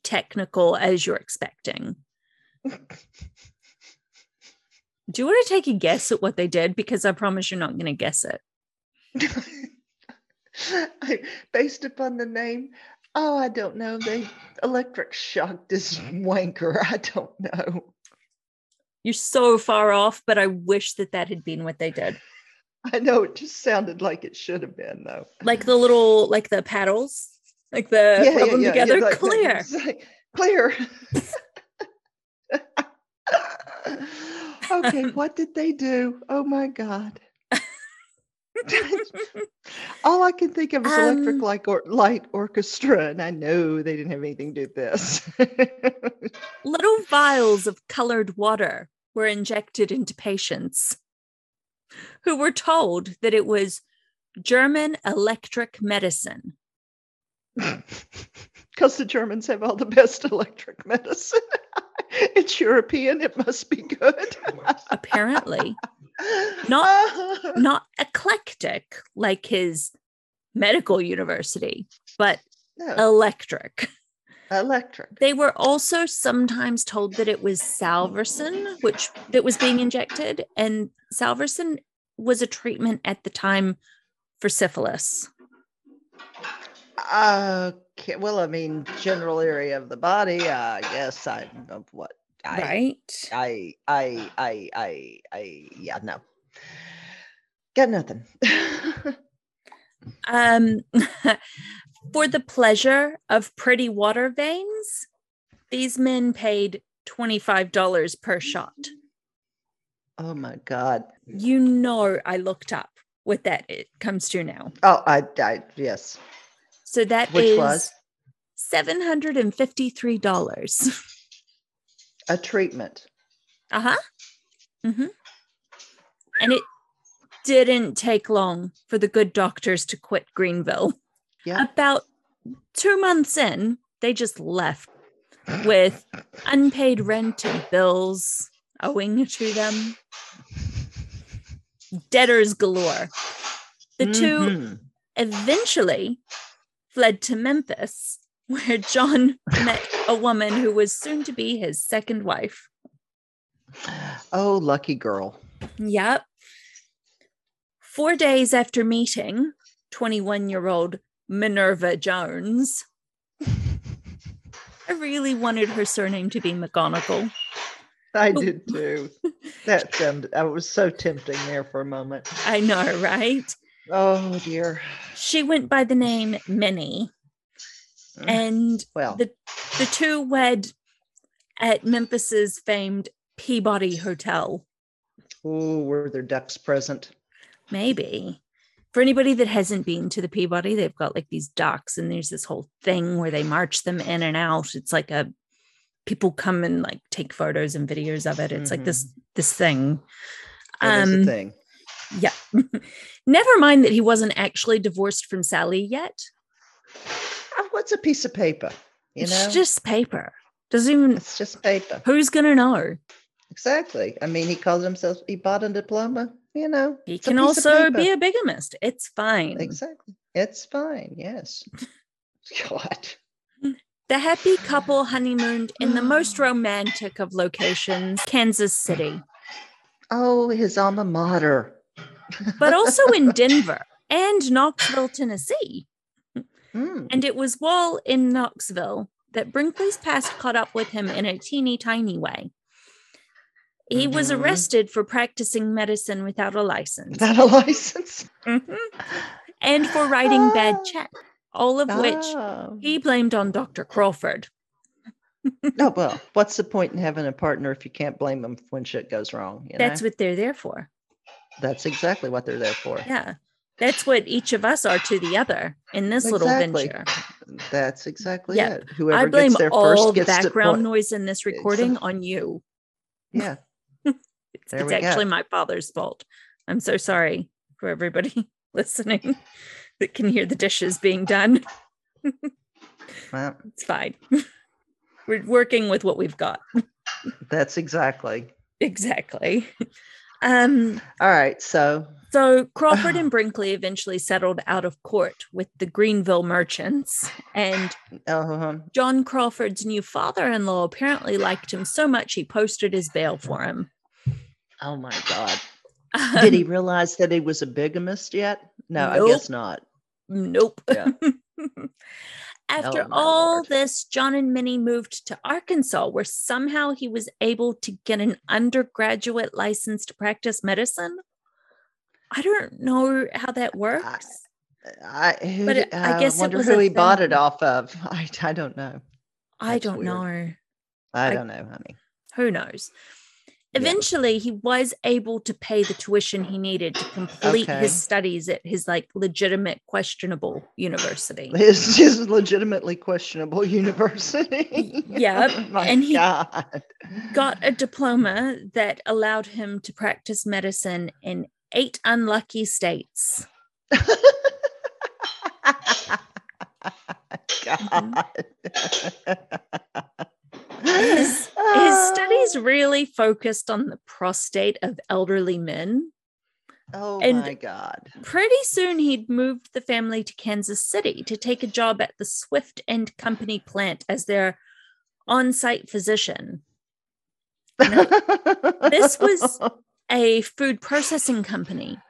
technical as you're expecting. [laughs] Do you want to take a guess at what they did? Because I promise you're not going to guess it. [laughs] Based upon the name, oh, I don't know. They electric shocked this wanker. I don't know. You're so far off, but I wish that that had been what they did. I know it just sounded like it should have been, though. Like the little, like the paddles, like the Yeah, rub yeah, them yeah, together. yeah, like- [laughs] like, clear. [laughs] okay, what did they do? Oh my God. [laughs] All I can think of is electric Um, light, or, light orchestra, and I know they didn't have anything to do with this. little vials of colored water were injected into patients who were told that it was German electric medicine. [laughs] Because the Germans have all the best electric medicine. [laughs] it's European, it must be good. [laughs] Apparently, Not- uh-huh. not eclectic like his medical university, but no, electric. Electric. They were also sometimes told that it was salvarsan, which that was being injected, and salvarsan was a treatment at the time for syphilis. Okay, well, I mean, general area of the body. Uh, yes, I know what. I, right? I, I, I, I, I, yeah, no. Got nothing. [laughs] Um, [laughs] for the pleasure of pretty water veins, these men paid $25 per shot. oh my God. You know, I looked up what that it comes to now. Oh, I, I, yes. So that Which is was $753. a treatment. Uh huh. Mm-hmm. And it didn't take long for the good doctors to quit Greenville. Yeah. About two months in, they just left with unpaid rent and bills owing to them. Debtors galore. The two Mhm. eventually fled to Memphis, where John met a woman who was soon to be his second wife. Oh, lucky girl. Yep. Four days after meeting 21 year old Minerva Jones, [laughs] I really wanted her surname to be McGonagall. I Oh. did too. That sounded, I was so tempting there for a moment. I know, right? Oh dear. She went by the name Minnie, Mm. and Well, the the two wed at Memphis's famed Peabody Hotel. oh, were there ducks present? Maybe. For anybody that hasn't been to the Peabody, they've got like these docks, and there's this whole thing where they march them in and out. It's like a people come and like take photos and videos of it. It's like this this thing. Um, thing. Yeah. [laughs] Never mind that he wasn't actually divorced from Sally yet. Oh, what's a piece of paper? You know, It's just paper. Doesn't even it's just paper. who's gonna know? Exactly. I mean, he calls himself. He bought a diploma. You know, He can also be a bigamist. It's fine. Exactly. It's fine. Yes. [laughs] God. The happy couple honeymooned in the most [gasps] romantic of locations, Kansas City, Oh, his alma mater. but also in [laughs] Denver and Knoxville, Tennessee. Hmm. And it was while in Knoxville that Brinkley's past caught up with him in a teeny tiny way. He was Mhm. arrested for practicing medicine without a license Without a [laughs] license. Mhm. and for writing bad [gasps] checks, all of which he blamed on Dr. Crawford. [laughs] Oh well, what's the point in having a partner if you can't blame them when shit goes wrong? You That's know? what they're there for. That's exactly what they're there for. Yeah. That's what each of us are to the other in this little Exactly. venture. That's exactly Yep. it. Whoever I blame gets there all first gets background noise in this recording Exactly. on you. Yeah, There it's we go. actually my father's fault. I'm so sorry for everybody [laughs] listening that can hear the dishes being done. [laughs] well, It's fine. [laughs] We're working with what we've got. that's exactly. Exactly. Um, All right. So so Crawford and Brinkley eventually settled out of court with the Greenville merchants, and uh, John Crawford's new father-in-law apparently liked him so much he posted his bail for him. Oh my God. Did he [laughs] realize that he was a bigamist yet? No, I guess not. Nope. Yeah. [laughs] After Oh, all Lord. this, John and Minnie moved to Arkansas, where somehow he was able to get an undergraduate license to practice medicine. I don't know how that works. I, who, But it- I guess it wonder was who he bought it off of. [laughs] I, I don't know. I don't weird. know. I, I- don't know, honey. Who knows? Yeah. Eventually, he was able to pay the tuition he needed to complete Okay. his studies at his like legitimate, questionable university. [laughs] His, his legitimately questionable [laughs] university. Yep, [laughs] Oh and he God. got a diploma that allowed him to practice medicine in eight unlucky states. Mm-hmm. God. His, his ah. studies really focused on the prostate of elderly men. Oh and- my God. Pretty soon, he'd moved the family to Kansas City to take a job at the Swift and Company plant as their on site physician. this was [laughs] A food processing company Oh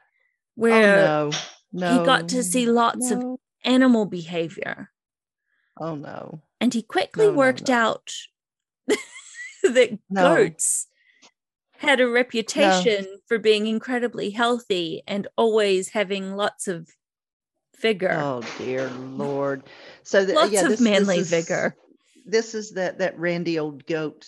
where no. No. he got to see lots of animal behavior. Oh no. And he quickly No, no, worked no. out [laughs] that No. goats had a reputation for being incredibly healthy and always having lots of vigor. Oh dear Lord. So lots yeah, of this, this manly is- vigor. This is that that randy old goat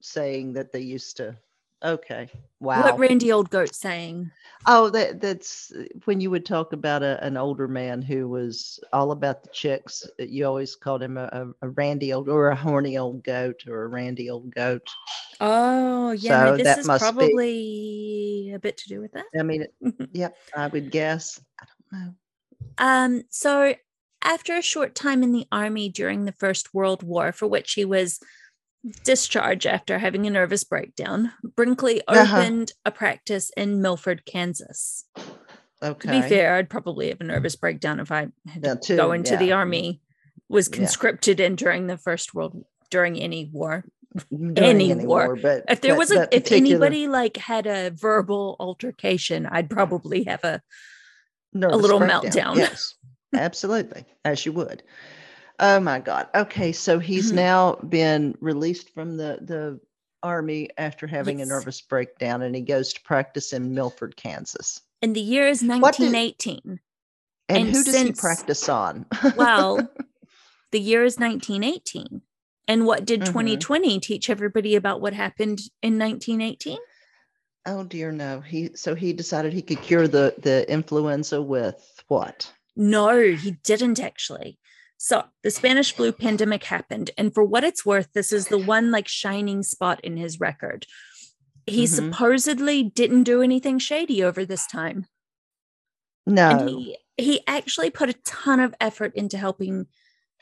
saying that they used to. Okay. Wow. What Randy Old Goat saying? Oh, that that's uh, when you would talk about a, an older man who was all about the chicks. uh, You always called him a, a, randy old or a horny old goat or a randy old goat. Oh, yeah, So this that is must be- probably a bit to do with that. I mean, it- [laughs] yep, I would guess. I don't know. Um, so after a short time in the army during the First World War, for which he was discharged after having a nervous breakdown, Brinkley Uh-huh. opened a practice in Milford, Kansas. Okay. To be fair, I'd probably have a nervous breakdown if I had Yeah, to go into the army, was Yeah. conscripted in during the First World during any war. During any any war. war, but If there was a if particular anybody like had a verbal altercation, I'd probably have a nervous little breakdown, meltdown. Yes, absolutely, as you would. Oh my God. Okay, so he's Mhm. now been released from the the army after having Yes. a nervous breakdown, and he goes to practice in Milford, Kansas. and the year is What did- 1918. And, And who does he practice on? [laughs] Well, the year is 1918. And what did Mhm. 2020 teach everybody about what happened in 1918? oh dear, no. He so he decided he could cure the the influenza with what? No, he didn't actually. So the Spanish flu pandemic happened. And for what it's worth, this is the one like shining spot in his record. He Mhm. supposedly didn't do anything shady over this time. No. And he he actually put a ton of effort into helping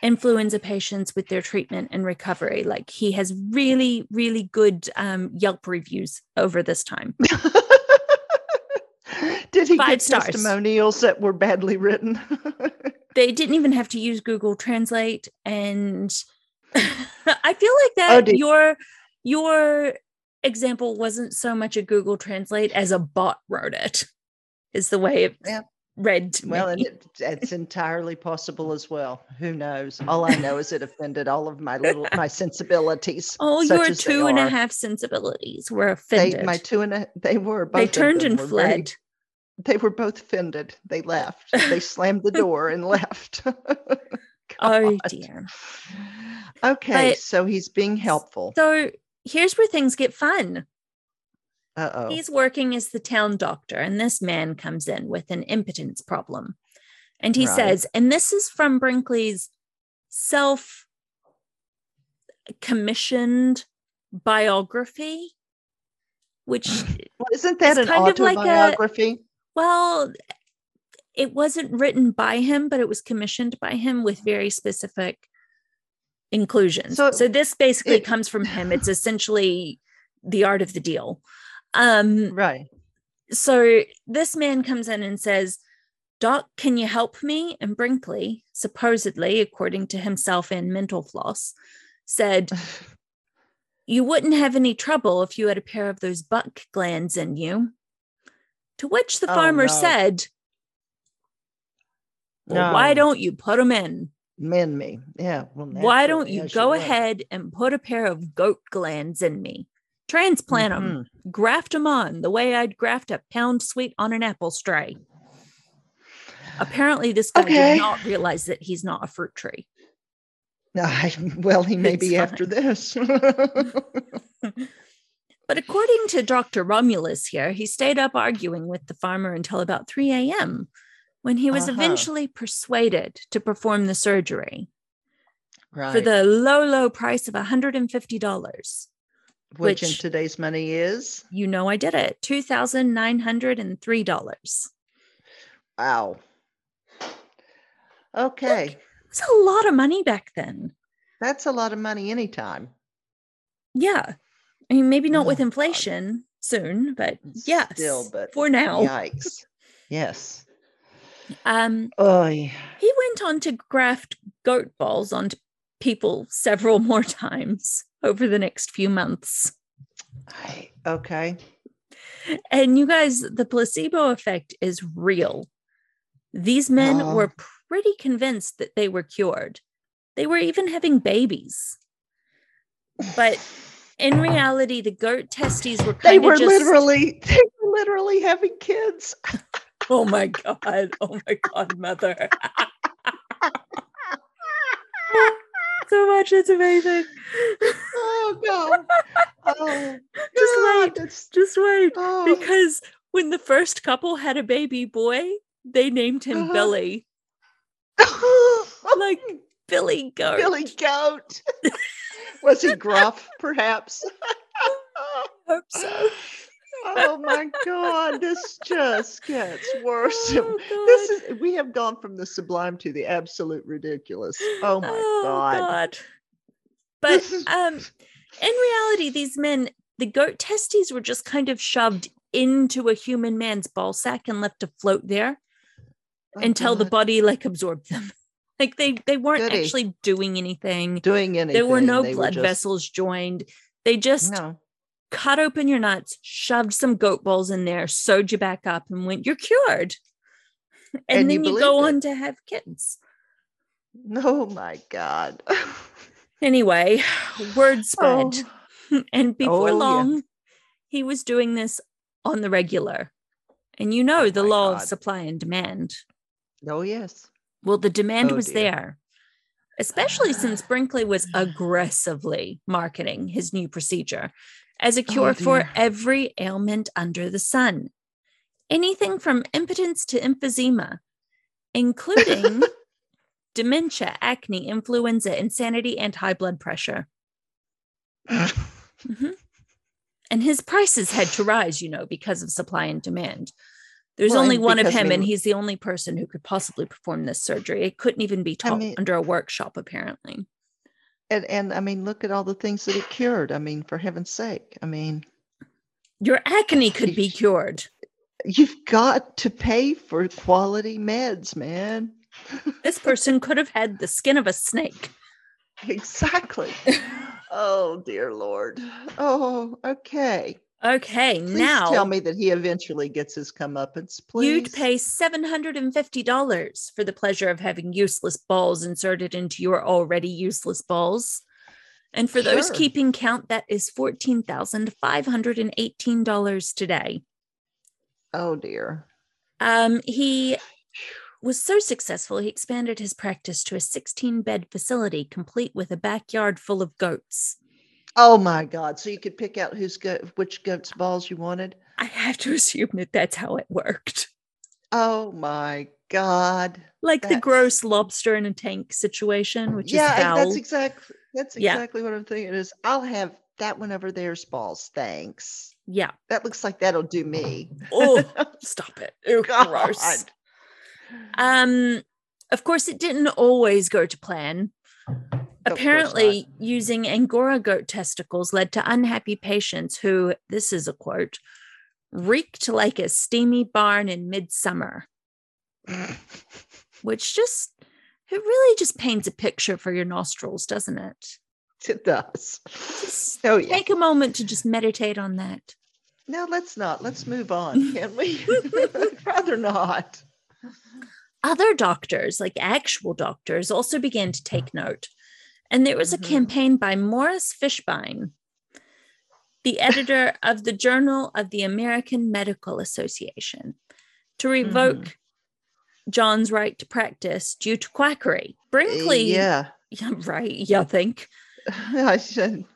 influenza patients with their treatment and recovery. Like he has really, really good um, Yelp reviews over this time. [laughs] Did he Five get stars. testimonials that were badly written? [laughs] They didn't even have to use Google Translate, and [laughs] I feel like oh, that Oh, your your example wasn't so much a Google Translate as a bot wrote it. Is the way it Yeah. read to Well, and me. it, it's entirely possible as well. Who knows? All I know is it offended all of my little my [laughs] sensibilities. oh, such your two and a half sensibilities were They, offended. my two and a, they were. Both they turned and were very- fled. They were both offended. They left. They [laughs] slammed the door and left. [laughs] Oh dear. Okay, But- so he's being helpful. So here's where things get fun. Uh oh. He's working as the town doctor, and this man comes in with an impotence problem. And he Right. says, and this is from Brinkley's self commissioned biography, which, Well, isn't that an kind of like a- autobiography? Well, it wasn't written by him, but it was commissioned by him with very specific inclusions. So So, this basically it- comes from him. It's [laughs] essentially the art of the deal. Um, right. so this man comes in and says, Doc, can you help me? And Brinkley, supposedly, according to himself and Mental Floss, said, [laughs] You wouldn't have any trouble if you had a pair of those buck glands in you. To which the Oh, farmer no. said, well, Why don't you put them in? Men me. Yeah. Well, Why don't you go ahead and put a pair of goat glands in me? Transplant them, Mhm. graft them on the way I'd graft a pound sweet on an apple stray. Apparently, this guy Okay. did not realize that he's not a fruit tree. No, [laughs] I, well, he may It's be after this. [laughs] [laughs] But according to Dr. Romulus here, he stayed up arguing with the farmer until about 3 a.m. when he was Uh-huh. eventually persuaded to perform the surgery right. for the low, low price of $150. which, in today's money is You know, I did it $2,903. wow. Okay, It's a lot of money back then. that's a lot of money anytime. Yeah. I mean, maybe not Oh, with God. inflation soon, but yes, Still, but for now. Yikes. yes. Um, Oh, yeah. he went on to graft goat balls onto people several [laughs] more times over the next few months. I- okay. And you guys, the placebo effect is real. These men Oh. were pretty convinced that they were cured. They were even having babies. But [sighs] [laughs] in reality, the goat testes were They kind were of just literally, they were literally having kids. [laughs] Oh my god! Oh my god, mother! [laughs] so much. It's amazing. Oh God. Oh, [laughs] Just God, wait. that's- Just wait, oh. because when the first couple had a baby boy, they named him Uh-huh. Billy, like Billy Goat. Billy Goat. Was he gruff, perhaps? [laughs] Hope so. oh my God, this just gets worse. Oh, this is we have gone from the sublime to the absolute ridiculous. Oh my God. [laughs] But um, in reality, these men, the goat testes were just kind of shoved into a human man's ball sack and left to float there Oh, until the body like absorbed them. Like they they weren't Goody. actually doing anything. doing anything. There were no they blood just- vessels joined. They just No. cut open your nuts, shoved some goat balls in there, sewed you back up, and went, "You're cured." And, And then you, go it. on to have kittens. Oh my God. [laughs] Anyway, word spread. Oh, [laughs] and before Oh, yeah. long, he was doing this on the regular. And you know Oh the law of supply and demand. oh yes. Well, the demand Oh, was dear. there, especially since Brinkley was aggressively marketing his new procedure as a Oh, cure for every ailment under the sun. Anything from impotence to emphysema, including [laughs] dementia, acne, influenza, insanity, and high blood pressure. [laughs] Mhm. And his prices had to rise, you know, because of supply and demand. There's Well, only one of I him, and he's the only person who could possibly perform this surgery. It couldn't even be taught mean- under a workshop, apparently. and and I mean, look at all the things that it cured. I mean, for heaven's sake. I mean, Your acne could be cured. you've got to pay for quality meds, man. This person could have had the skin of a snake. exactly. [laughs] oh dear Lord. Oh, okay. Okay, Please now tell me that he eventually gets his comeuppance, please. you'd pay $750 for the pleasure of having useless balls inserted into your already useless balls. And for those keeping count, that is $14,518 today. Oh dear. Um, he was so successful, he expanded his practice to a 16 bed facility complete with a backyard full of goats. Oh my God. So you could pick out whose goat, which goat's balls you wanted. I have to [laughs] assume that that's how it worked. Oh my God. Like the gross lobster in a tank situation, which yeah, is foul. that's exactly that's Yeah. exactly what I'm thinking. Is I'll have that one over there's balls. Thanks. yeah. That looks like that'll do me. Oh, [laughs] stop it. Oh, gross. Um, of course, it didn't always go to plan. Apparently, using Angora goat testicles led to unhappy patients who, this is a quote, reeked like a steamy barn in midsummer, [laughs] which just, it really just paints a picture for your nostrils, doesn't it? It does. Just Oh, yeah. take a moment to just meditate on that. No, let's not. Let's move on, [laughs] can we? [laughs] Rather not. Other doctors, like actual doctors, also began to take note. And there was a Mhm. campaign by Morris Fishbein, the editor [laughs] of the Journal of the American Medical Association, to revoke John's right to practice due to quackery. Brinkley, Yeah. [laughs] yeah, right, you think. [laughs] I should.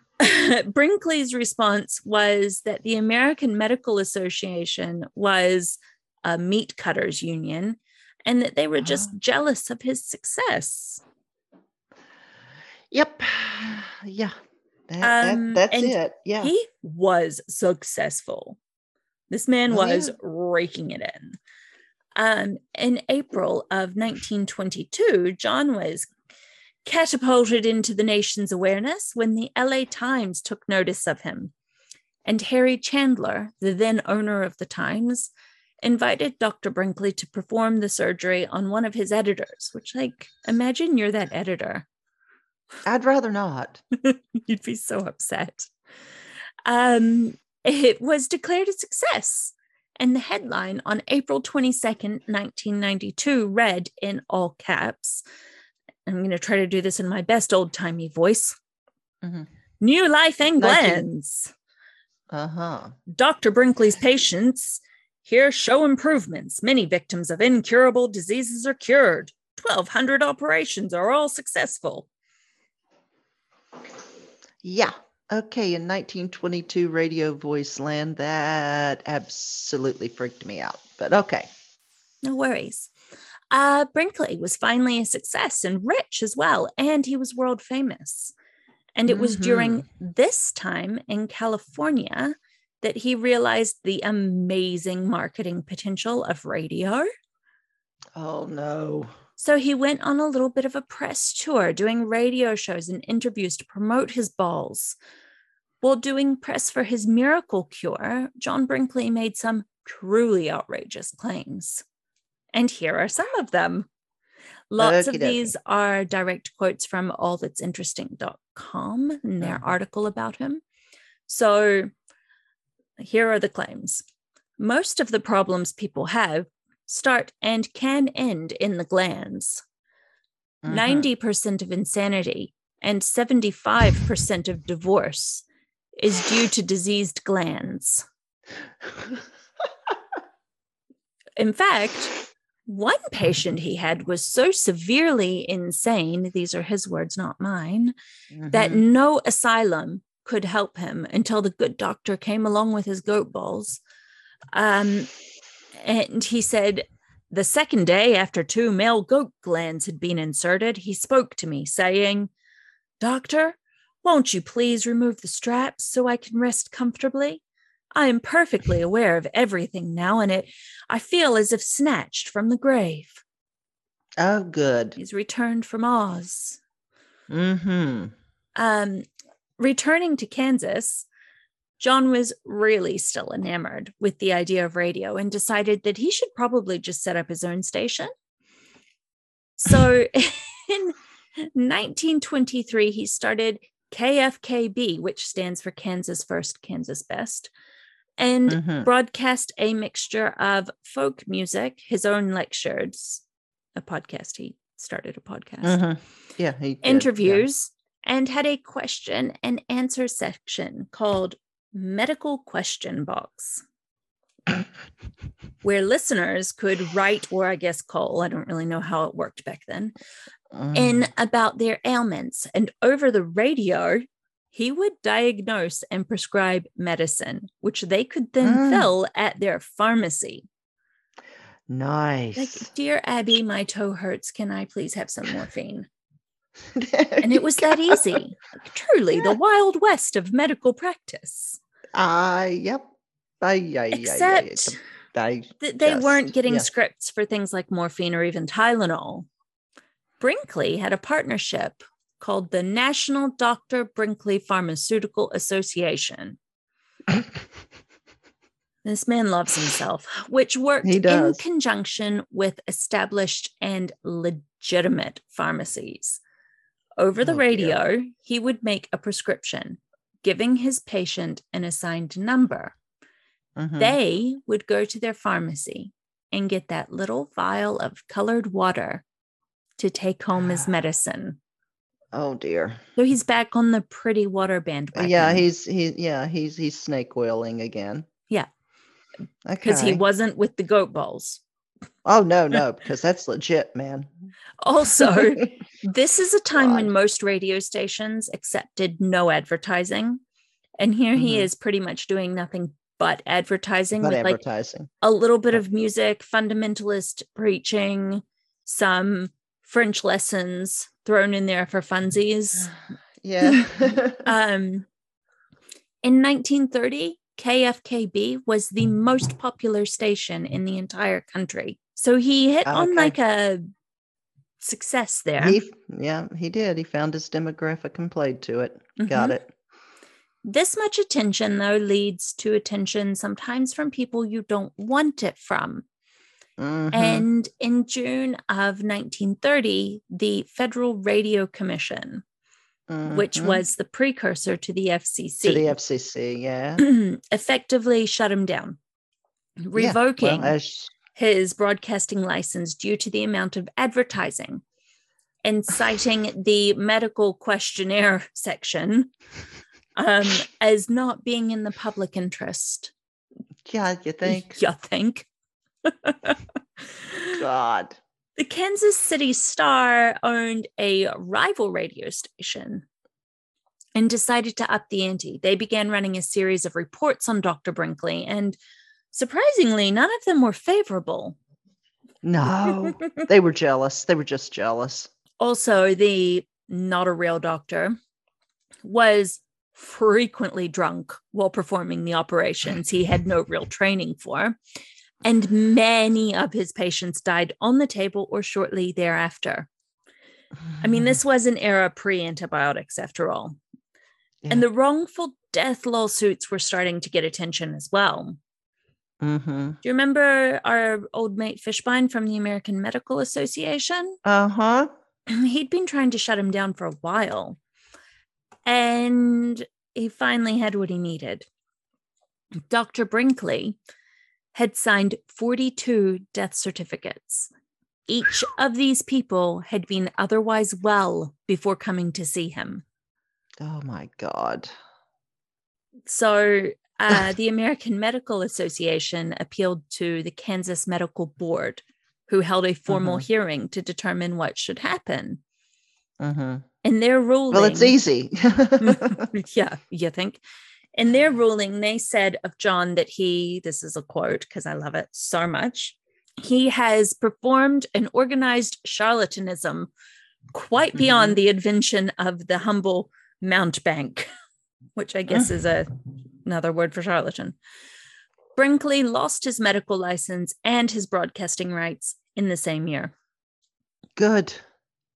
Brinkley's response was that the American Medical Association was a meat cutters union and that they were just Ah. jealous of his success. Yep. [sighs] Yeah. That, that- Um, that's it. Yeah. He was successful. This man Oh, was yeah. raking it in. Um, in April of 1922, John was catapulted into the nation's awareness when the LA Times took notice of him. And Harry Chandler, the then owner of the Times, invited Dr. Brinkley to perform the surgery on one of his editors, which, like, imagine you're that editor. I'd rather not. [laughs] You'd be so upset. Um, it was declared a success. And the headline on April 22nd, 1992, read in all caps I'm going to try to do this in my best old timey voice Mhm. New Life and 19 Uh huh. Dr. Brinkley's patients here show improvements. Many victims of incurable diseases are cured. 1,200 operations are all successful. Yeah. Okay. In 1922 radio voice land, that absolutely freaked me out. But okay. No worries. Uh, Brinkley was finally a success and rich as well, and he was world famous. And it was during this time in California that he realized the amazing marketing potential of radio. Oh no. So he went on a little bit of a press tour, doing radio shows and interviews to promote his balls. While doing press for his miracle cure, John Brinkley made some truly outrageous claims. And here are some of them. Lots of Okey-dokey. these are direct quotes from allthat'sinteresting.com and their Mhm. article about him. So here are the claims. Most of the problems people have start and can end in the glands. Mhm. 90% of insanity and 75% of divorce is due to diseased glands. [laughs] In fact, one patient he had was so severely insane, these are his words, not mine, that Mhm. no asylum could help him until the good doctor came along with his goat balls. Um, and he said, the second day after two male goat glands had been inserted, he spoke to me, saying, Doctor, won't you please remove the straps so I can rest comfortably? I am perfectly aware of everything now, and it I feel as if snatched from the grave. oh, good. He's returned from Oz. Mm-hmm. um, returning to Kansas, John was really still enamored with the idea of radio and decided that he should probably just set up his own station. So [laughs] in 1923, he started KFKB, which stands for Kansas First, Kansas Best, and Mhm. broadcast a mixture of folk music, his own lectures, a podcast. He started a podcast Mhm. Yeah. He did, yeah. interviews and had a question and answer section called Medical Question Box, [laughs] where listeners could write or I guess call, I don't really know how it worked back then, Mm. in about their ailments. And over the radio, he would diagnose and prescribe medicine, which they could then Mm. fill at their pharmacy. nice. Like, dear Abby, my toe hurts. Can I please have some morphine? [laughs] And it was that easy. Like, truly, Yeah. the wild west of medical practice. Ah, yep. Ay, ay, ay, ay, Except the- I, that they weren't getting yeah. scripts for things like morphine or even Tylenol. Brinkley had a partnership called the National Dr. Brinkley Pharmaceutical Association. [laughs] This man loves himself, which worked in conjunction with established and legitimate pharmacies. Over the Oh, dear. radio, he would make a prescription, giving his patient an assigned number. Mhm. They would go to their pharmacy and get that little vial of colored water to take home as [sighs] medicine. oh dear. So he's back on the pretty water bandwagon. Yeah, he's he yeah, he's he's snake oiling again. Yeah. Okay. because he wasn't with the goat balls. Oh no, no, because that's legit, man. Also, [laughs] this is a time when most radio stations accepted no advertising. And here he Mhm. is pretty much doing nothing but advertising But with like advertising. a little bit of music, fundamentalist preaching, some French lessons thrown in there for funsies. [sighs] yeah. [laughs] Um, in 1930, KFKB was the most popular station in the entire country. So he hit on Okay. like a success there. he yeah, he did. He found his demographic and played to it. Got Mhm. it. This much attention, though, leads to attention sometimes from people you don't want it from. Mhm. And in June of 1930, the Federal Radio Commission, which Mhm. was the precursor to the FCC, to the FCC, yeah. [clears throat] effectively shut him down, Yeah, revoking Well, as his broadcasting license due to the amount of advertising and citing the medical questionnaire [laughs] section um, as not being in the public interest. yeah, you think? [laughs] You think? [laughs] God. The Kansas City Star owned a rival radio station and decided to up the ante. They began running a series of reports on Dr. Brinkley, and surprisingly, none of them were favorable. No. [laughs] they were jealous. They were just jealous. also, the not a real doctor was frequently drunk while performing the operations he had no real training for. And many of his patients died on the table or shortly thereafter. I mean, this [sighs] was an era pre antibiotics, after all. Yeah. And the wrongful death lawsuits were starting to get attention as well. Mm-hmm. Do you remember our old mate Fishbein from the American Medical Association? Uh-huh. [clears throat] He'd been trying to shut him down for a while. And he finally had what he needed. Dr. Brinkley had signed 42 death certificates. Each of these people had been otherwise well before coming to see him. Oh my God. So uh, [laughs] the American Medical Association appealed to the Kansas Medical Board, who held a formal Mhm. hearing to determine what should happen. Mm-hmm. And their ruling. Well, it's easy. [laughs] [laughs] yeah, you think. In their ruling, they said of John that he, this is a quote because I love it so much, he has performed an organized charlatanism quite beyond the invention of the humble mountebank, which I guess is a, another word for charlatan. Brinkley lost his medical license and his broadcasting rights in the same year. Good.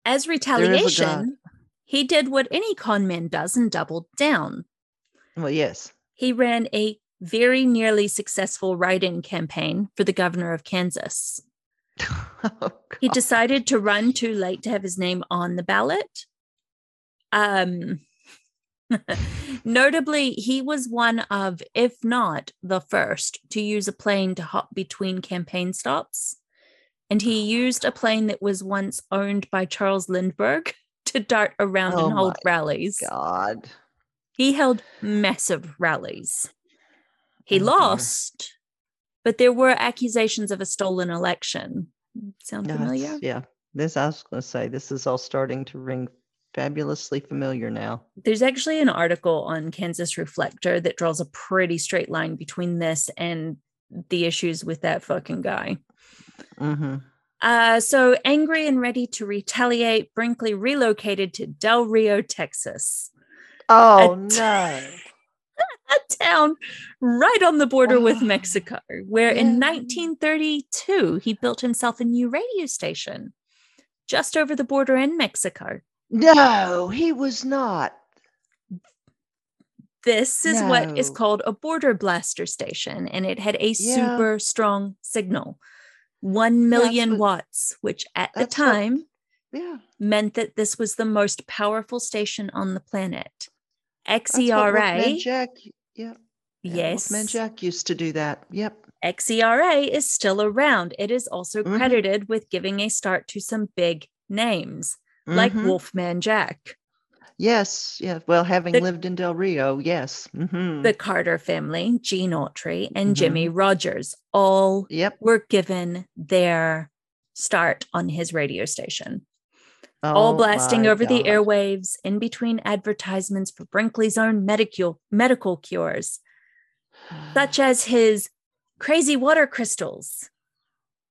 As retaliation, he did what any con man does and doubled down. Well, yes. He ran a very nearly successful write in campaign for the governor of Kansas. [laughs] Oh, He decided to run too late to have his name on the ballot. Um, [laughs] notably, he was one of, if not the first, to use a plane to hop between campaign stops. And he used a plane that was once owned by Charles Lindbergh [laughs] to dart around Oh and hold rallies. God. He held massive rallies. He Oh, lost, but there were accusations of a stolen election. Sound No, familiar? Yeah. This I was going to say. This is all starting to ring fabulously familiar now. There's actually an article on Kansas Reflector that draws a pretty straight line between this and the issues with that fucking guy. Mm-hmm. Uh, so angry and ready to retaliate, Brinkley relocated to Del Rio, Texas, Oh t- no. [laughs] a town right on the border with Mexico, where in 1932 he built himself a new radio station just over the border in Mexico. No, he was not. This is what is called a border blaster station, and it had a Yeah. super strong signal 1 million what- watts, which at the that's what- time Yeah. meant that this was the most powerful station on the planet. That's what Wolfman XERA, Jack. Yeah. yes, Wolfman Jack used to do that. Yep. XERA is still around. It is also Mhm. credited with giving a start to some big names like Mhm. Wolfman Jack, Yes. Yeah. Well, having The- lived in Del Rio, yes. hmm the Carter family, Gene Autry, and Mhm. Jimmie Rodgers all Yep. were given their start on his radio station. All Oh blasting my over the airwaves in between advertisements for Brinkley's own medical medical cures, such [sighs] as his crazy water crystals.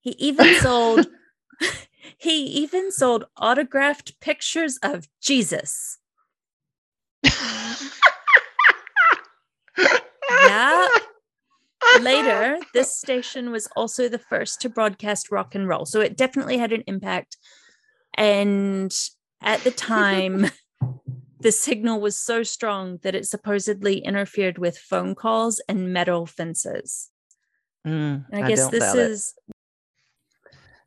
He even [laughs] sold [laughs] he even sold autographed pictures of Jesus. Yeah. Later, this [laughs] station was also the first to broadcast rock and roll. So it definitely had an impact. And at the [laughs] time, the signal was so strong that it supposedly interfered with phone calls and metal fences. Mm, And I guess this is.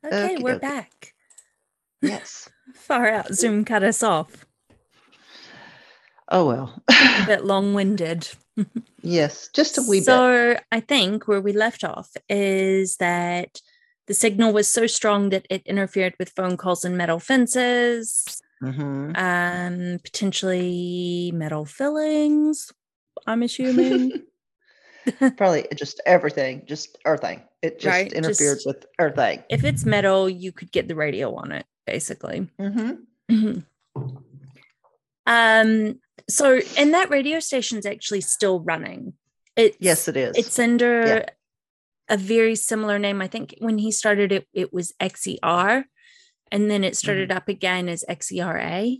it. okay. We're back. Yes. [laughs] Far out. Zoom cut us off. Oh well. A [laughs] bit long winded. yes, just a wee bit. so I think where we left off is that the signal was so strong that it interfered with phone calls and metal fences, Mhm. um, potentially metal fillings. I'm assuming. [laughs] Probably just everything, just everything. It just Right, interfered just- with everything. if it's metal, you could get the radio on it, basically. hmm Mhm. [laughs] Um, so and that radio station's actually still running. It's Yes, it is. it's under a very similar name. I think when he started it, it was XER, and then it started up again as XERA.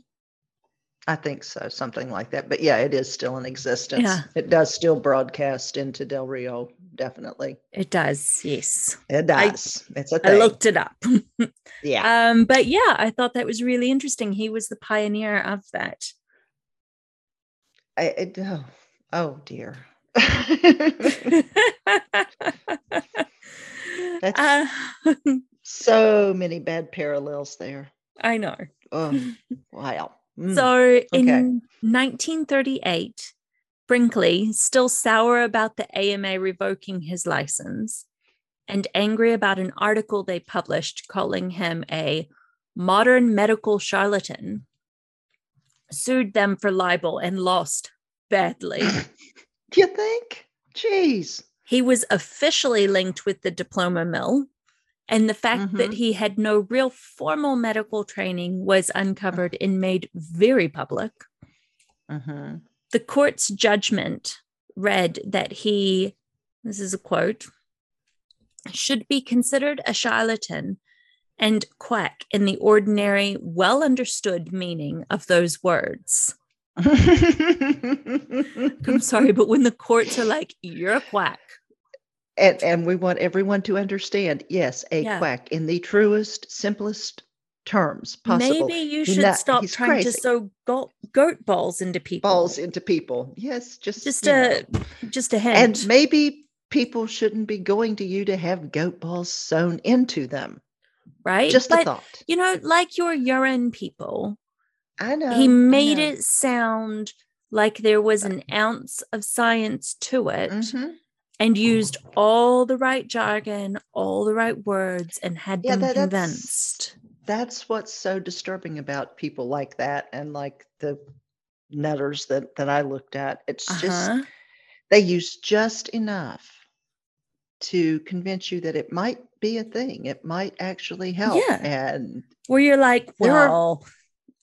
I think so, something like that. But yeah, it is still in existence. Yeah. It does still broadcast into Del Rio, definitely. It does, yes. It I- does. it's a I thing. looked it up. [laughs] yeah. um, but yeah, I thought that was really interesting. He was the pioneer of that. I, it, oh, oh dear. [laughs] Uh, so many bad parallels there. I know. Oh, [laughs] wow. Mm. So in 1938, Brinkley, still sour about the AMA revoking his license and angry about an article they published calling him a modern medical charlatan, sued them for libel and lost badly. [laughs] Do you think? Jeez. he was officially linked with the diploma mill. And the fact that Mhm. he had no real formal medical training was uncovered and made very public. hmm the court's judgment read that he, this is a quote, should be considered a charlatan and quack in the ordinary, well understood meaning of those words. [laughs] I'm sorry, but when the courts are like, you're a quack, and and we want everyone to understand yes a Yeah. quack in the truest simplest terms possible maybe you should not- stop trying to crazy. sew go- goat balls into people. balls into people yes just Just a know. just a hint. and maybe people shouldn't be going to you to have goat balls sewn into them right? just a but thought you know, like your urine people, i know he made know. it sound like there was an ounce of science to it Mhm. and used all the right jargon, all the right words, and had Yeah, them that- convinced. that's what's so disturbing about people like that and like the nutters that that i looked at it's just Uh-huh. they use just enough to convince you that it might be a thing. It might actually help. Yeah. And Where you're like, well,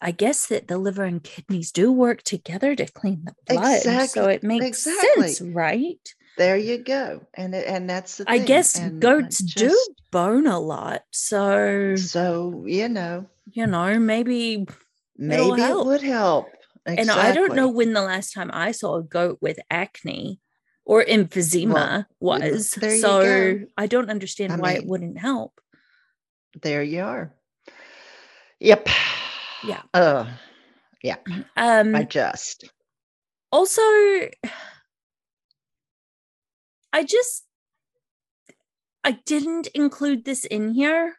I guess that the liver and kidneys do work together to clean the blood. So Exactly, it makes exactly. sense, right? there you go. And and that's the I thing. guess And goats do bone a lot. So, So, you know, you know, maybe maybe it would help. And I don't know when the last time I saw a goat with acne or emphysema Well, was. So. I don't understand I why it wouldn't help. There you are. Yep. Yeah. Uh, yeah. Um, I just. also I just I didn't include this in here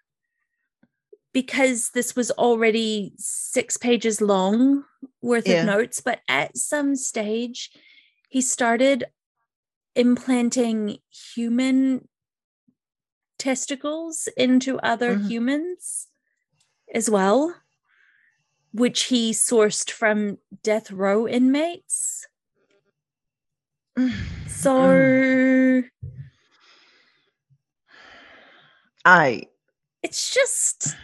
because this was already six pages long worth Yeah. of notes, but at some stage he started implanting human testicles into other Mhm. humans as well, which he sourced from death row inmates. [sighs] So. I it's just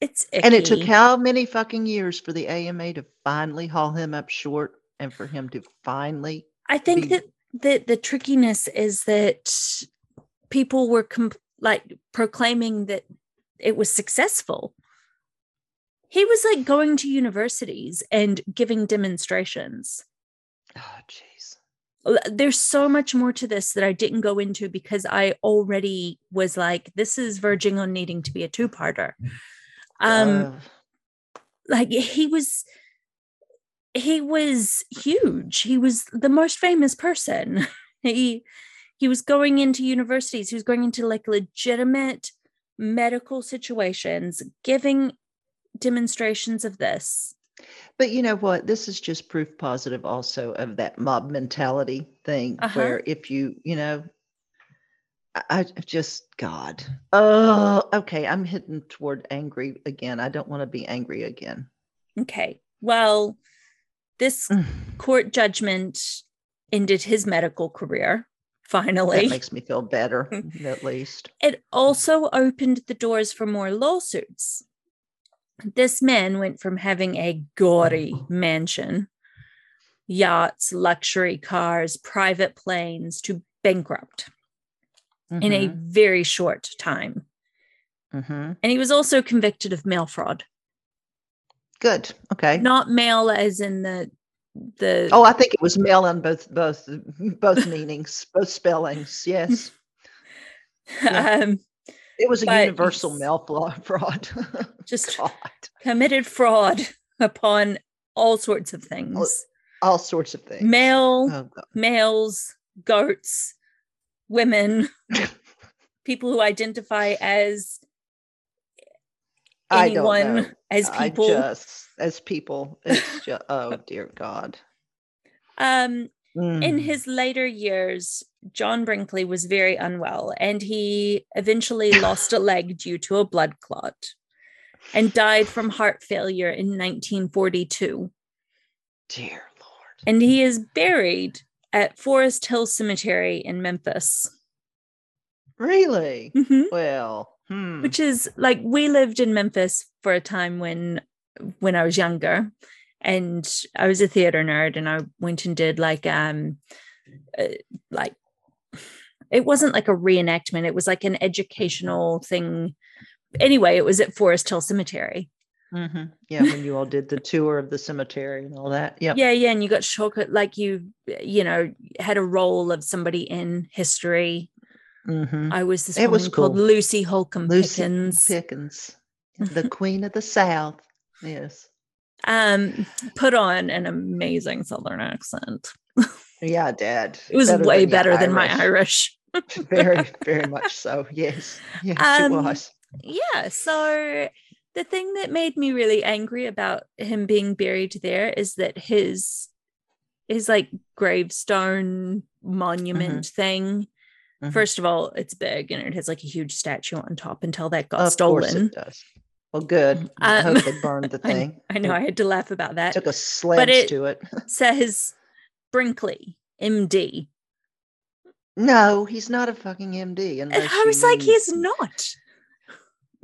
it's and it took how many fucking years for the AMA to finally haul him up short and for him to finally I think be- that the the trickiness is that people were com- like proclaiming that it was successful. He was like going to universities and giving demonstrations. oh jeez. There's so much more to this that I didn't go into because I already was like, this is verging on needing to be a two-parter. Um, Uh, like he was he was huge he was the most famous person [laughs] he he was going into universities he was going into like legitimate medical situations giving demonstrations of this But you know what? This is just proof positive also of that mob mentality thing Uh-huh. where if you, you know, I, I just, God. Oh, okay. I'm hitting toward angry again. I don't want to be angry again. okay well this [sighs] court judgment ended his medical career finally That makes me feel better, [laughs] at least. it also opened the doors for more lawsuits. This man went from having a gaudy mansion, yachts, luxury cars, private planes to bankrupt in a very short time. Mhm. And he was also convicted of mail fraud, Good. Okay. not mail as in the the Oh, I think it was mail on both both both [laughs] meanings, both spellings. Yes, [laughs] yeah. um, it was a universal mail [laughs] fraud. [laughs] just God, committed fraud upon all sorts of things. all sorts of things. Mail, Oh, males, goats, women, [laughs] people who identify as I don't anyone know. as people. just as people. It's just oh dear God. um, in Mm. his later years, John Brinkley was very unwell and he eventually lost a leg due to a blood clot and died from heart failure in 1942. dear Lord. And he is buried at Forest Hill Cemetery in Memphis. Really? Mhm. Well, hmm. which is like we lived in Memphis for a time when when I was younger and I was a theater nerd and I went and did like um uh, like it wasn't like a reenactment it was like an educational thing anyway it was at Forest Hill Cemetery Mhm. yeah, when you all did the tour of the cemetery and all that. Yep. yeah yeah and you got shock like you you know had a role of somebody in history hmm I was this It was woman called. Lucy Holcombe Lucy Pickens Pickens, the Queen of the South. Yes. Um put on an amazing southern accent Yeah, Dad. it was Better way than better than my irish [laughs] very, very [laughs] much so. Yes. Yes, Um, it was. yeah so the thing that made me really angry about him being buried there is that his his like gravestone monument thing Mhm. first of all it's big and it has like a huge statue on top until that got Of stolen. Well, good. I Um, hope they burned the [laughs] thing. i know i had to laugh about that took a sledge it- to it. [laughs] says brinkley md No, he's not a fucking MD. and Unless i was like he's not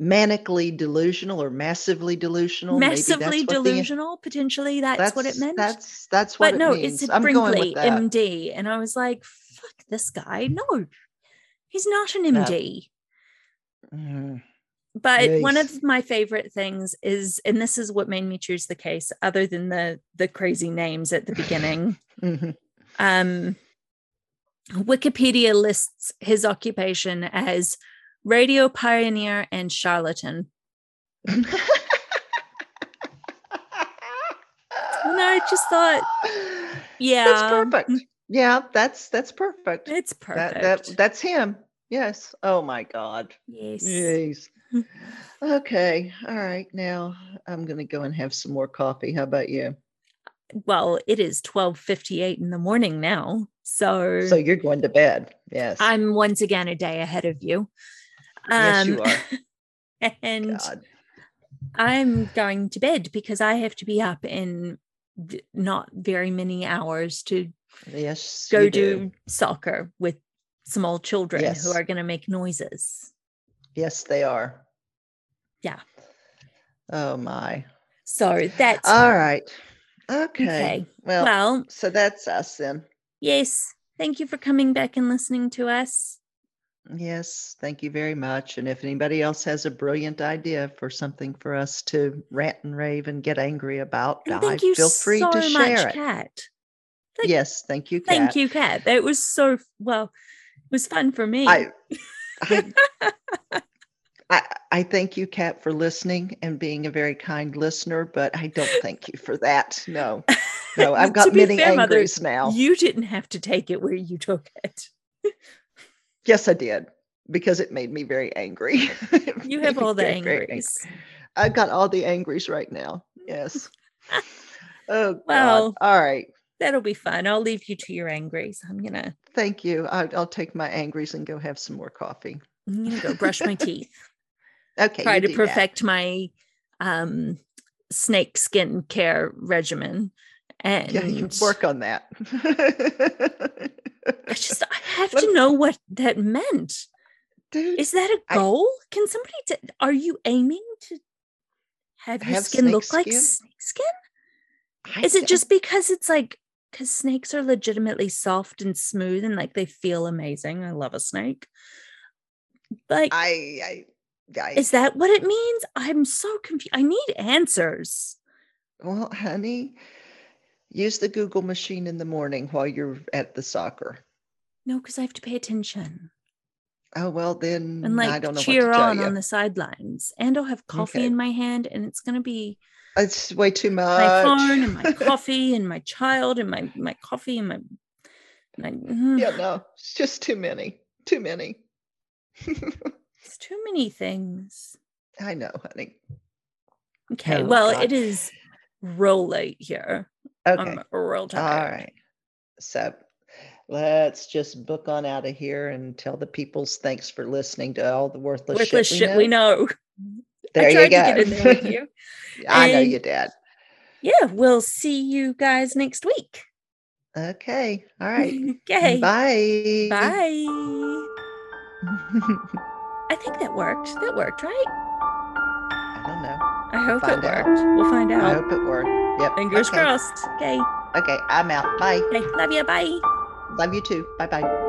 manically delusional or massively delusional. Maybe that's massively what the- delusional potentially that's, what it meant That's that's what but it no means. it's I'm going brinkley with that. md and i was like fuck this guy no he's not an No. md But one of my favorite things is and this is what made me choose the case other than the the crazy names at the beginning [laughs] Mhm. um wikipedia lists his occupation as radio pioneer and charlatan And I just thought, yeah, That's perfect. Yeah, that's that's perfect. it's That, perfect. that that's him. Yes. Oh my God. yes. Yes. Okay. All right. Now I'm gonna go and have some more coffee. How about you? Well, it is 12:58 in the morning now. So, So you're going to bed. Yes. I'm once again a day ahead of you. yes, you Um, are. [laughs] and God. I'm going to bed because I have to be up in not very many hours to Yes. go you do. soccer with small children Yes. who are going to make noises. Yes, they are. Yeah. Oh my. So that's All right. Okay. okay. Well, Well, so that's us then. yes. Thank you for coming back and listening to us. Yes, thank you very much. And if anybody else has a brilliant idea for something for us to rant and rave and get angry about, And I you feel free so to much, share it. Kat. Thank- yes, thank you, Thank you, Kat. That was so well. It was fun for me. I, I, [laughs] I, I thank you, Kat, for listening and being a very kind listener, but I don't thank you for that. No, no, [laughs] I've got many fair, Mother, angries now. You didn't have to take it where you took it. yes, I did because it made me very angry. You [laughs] have all the very angry. angries. I've got all the angries right now. Yes. oh, God. Well, all right. That'll be fun. I'll leave you to your angries. I'm gonna Thank you. I, I'll take my angries and go have some more coffee. I'm gonna go brush my teeth. [laughs] Okay. Try to do that. perfect my um snake skin care regimen. And [laughs] Yeah, you work on that. I [laughs] just I have Let to know what that meant. Dude, Is that a goal? Can somebody t- are you aiming to have your Have skin look like snake skin? I Is it just because it's like because snakes are legitimately soft and smooth and like they feel amazing? I love a snake. Like, I, I, I is that what it means? I'm so confused. I need answers. well, honey, use the Google machine in the morning while you're at the soccer. No, because I have to pay attention Oh well, then and like I don't know cheer what to on on the sidelines. And I'll have coffee Okay. in my hand, and it's gonna be It's way too much. my phone and my [laughs] coffee and my child and my my coffee and my. my mm. yeah, no, it's just too many. Too many. [laughs] It's too many things. I know, honey. Okay, Oh, well, God. it is real late here. Okay. I'm real All tired. right. So let's just book on out of here and tell the peoples thanks for listening to all the worthless, Worthless shit, shit we know. There I tried you go. to get in there with you. [laughs] I know you did. Yeah, we'll see you guys next week. Okay. All right. [laughs] okay. Bye. Bye. [laughs] I think that worked. That worked, right? I don't know. I hope it Find out. worked. We'll find out. I hope it worked. Yep. Fingers okay. crossed. Okay. Okay. I'm out. Bye. Okay. Love you. Bye. Love you too. Bye bye.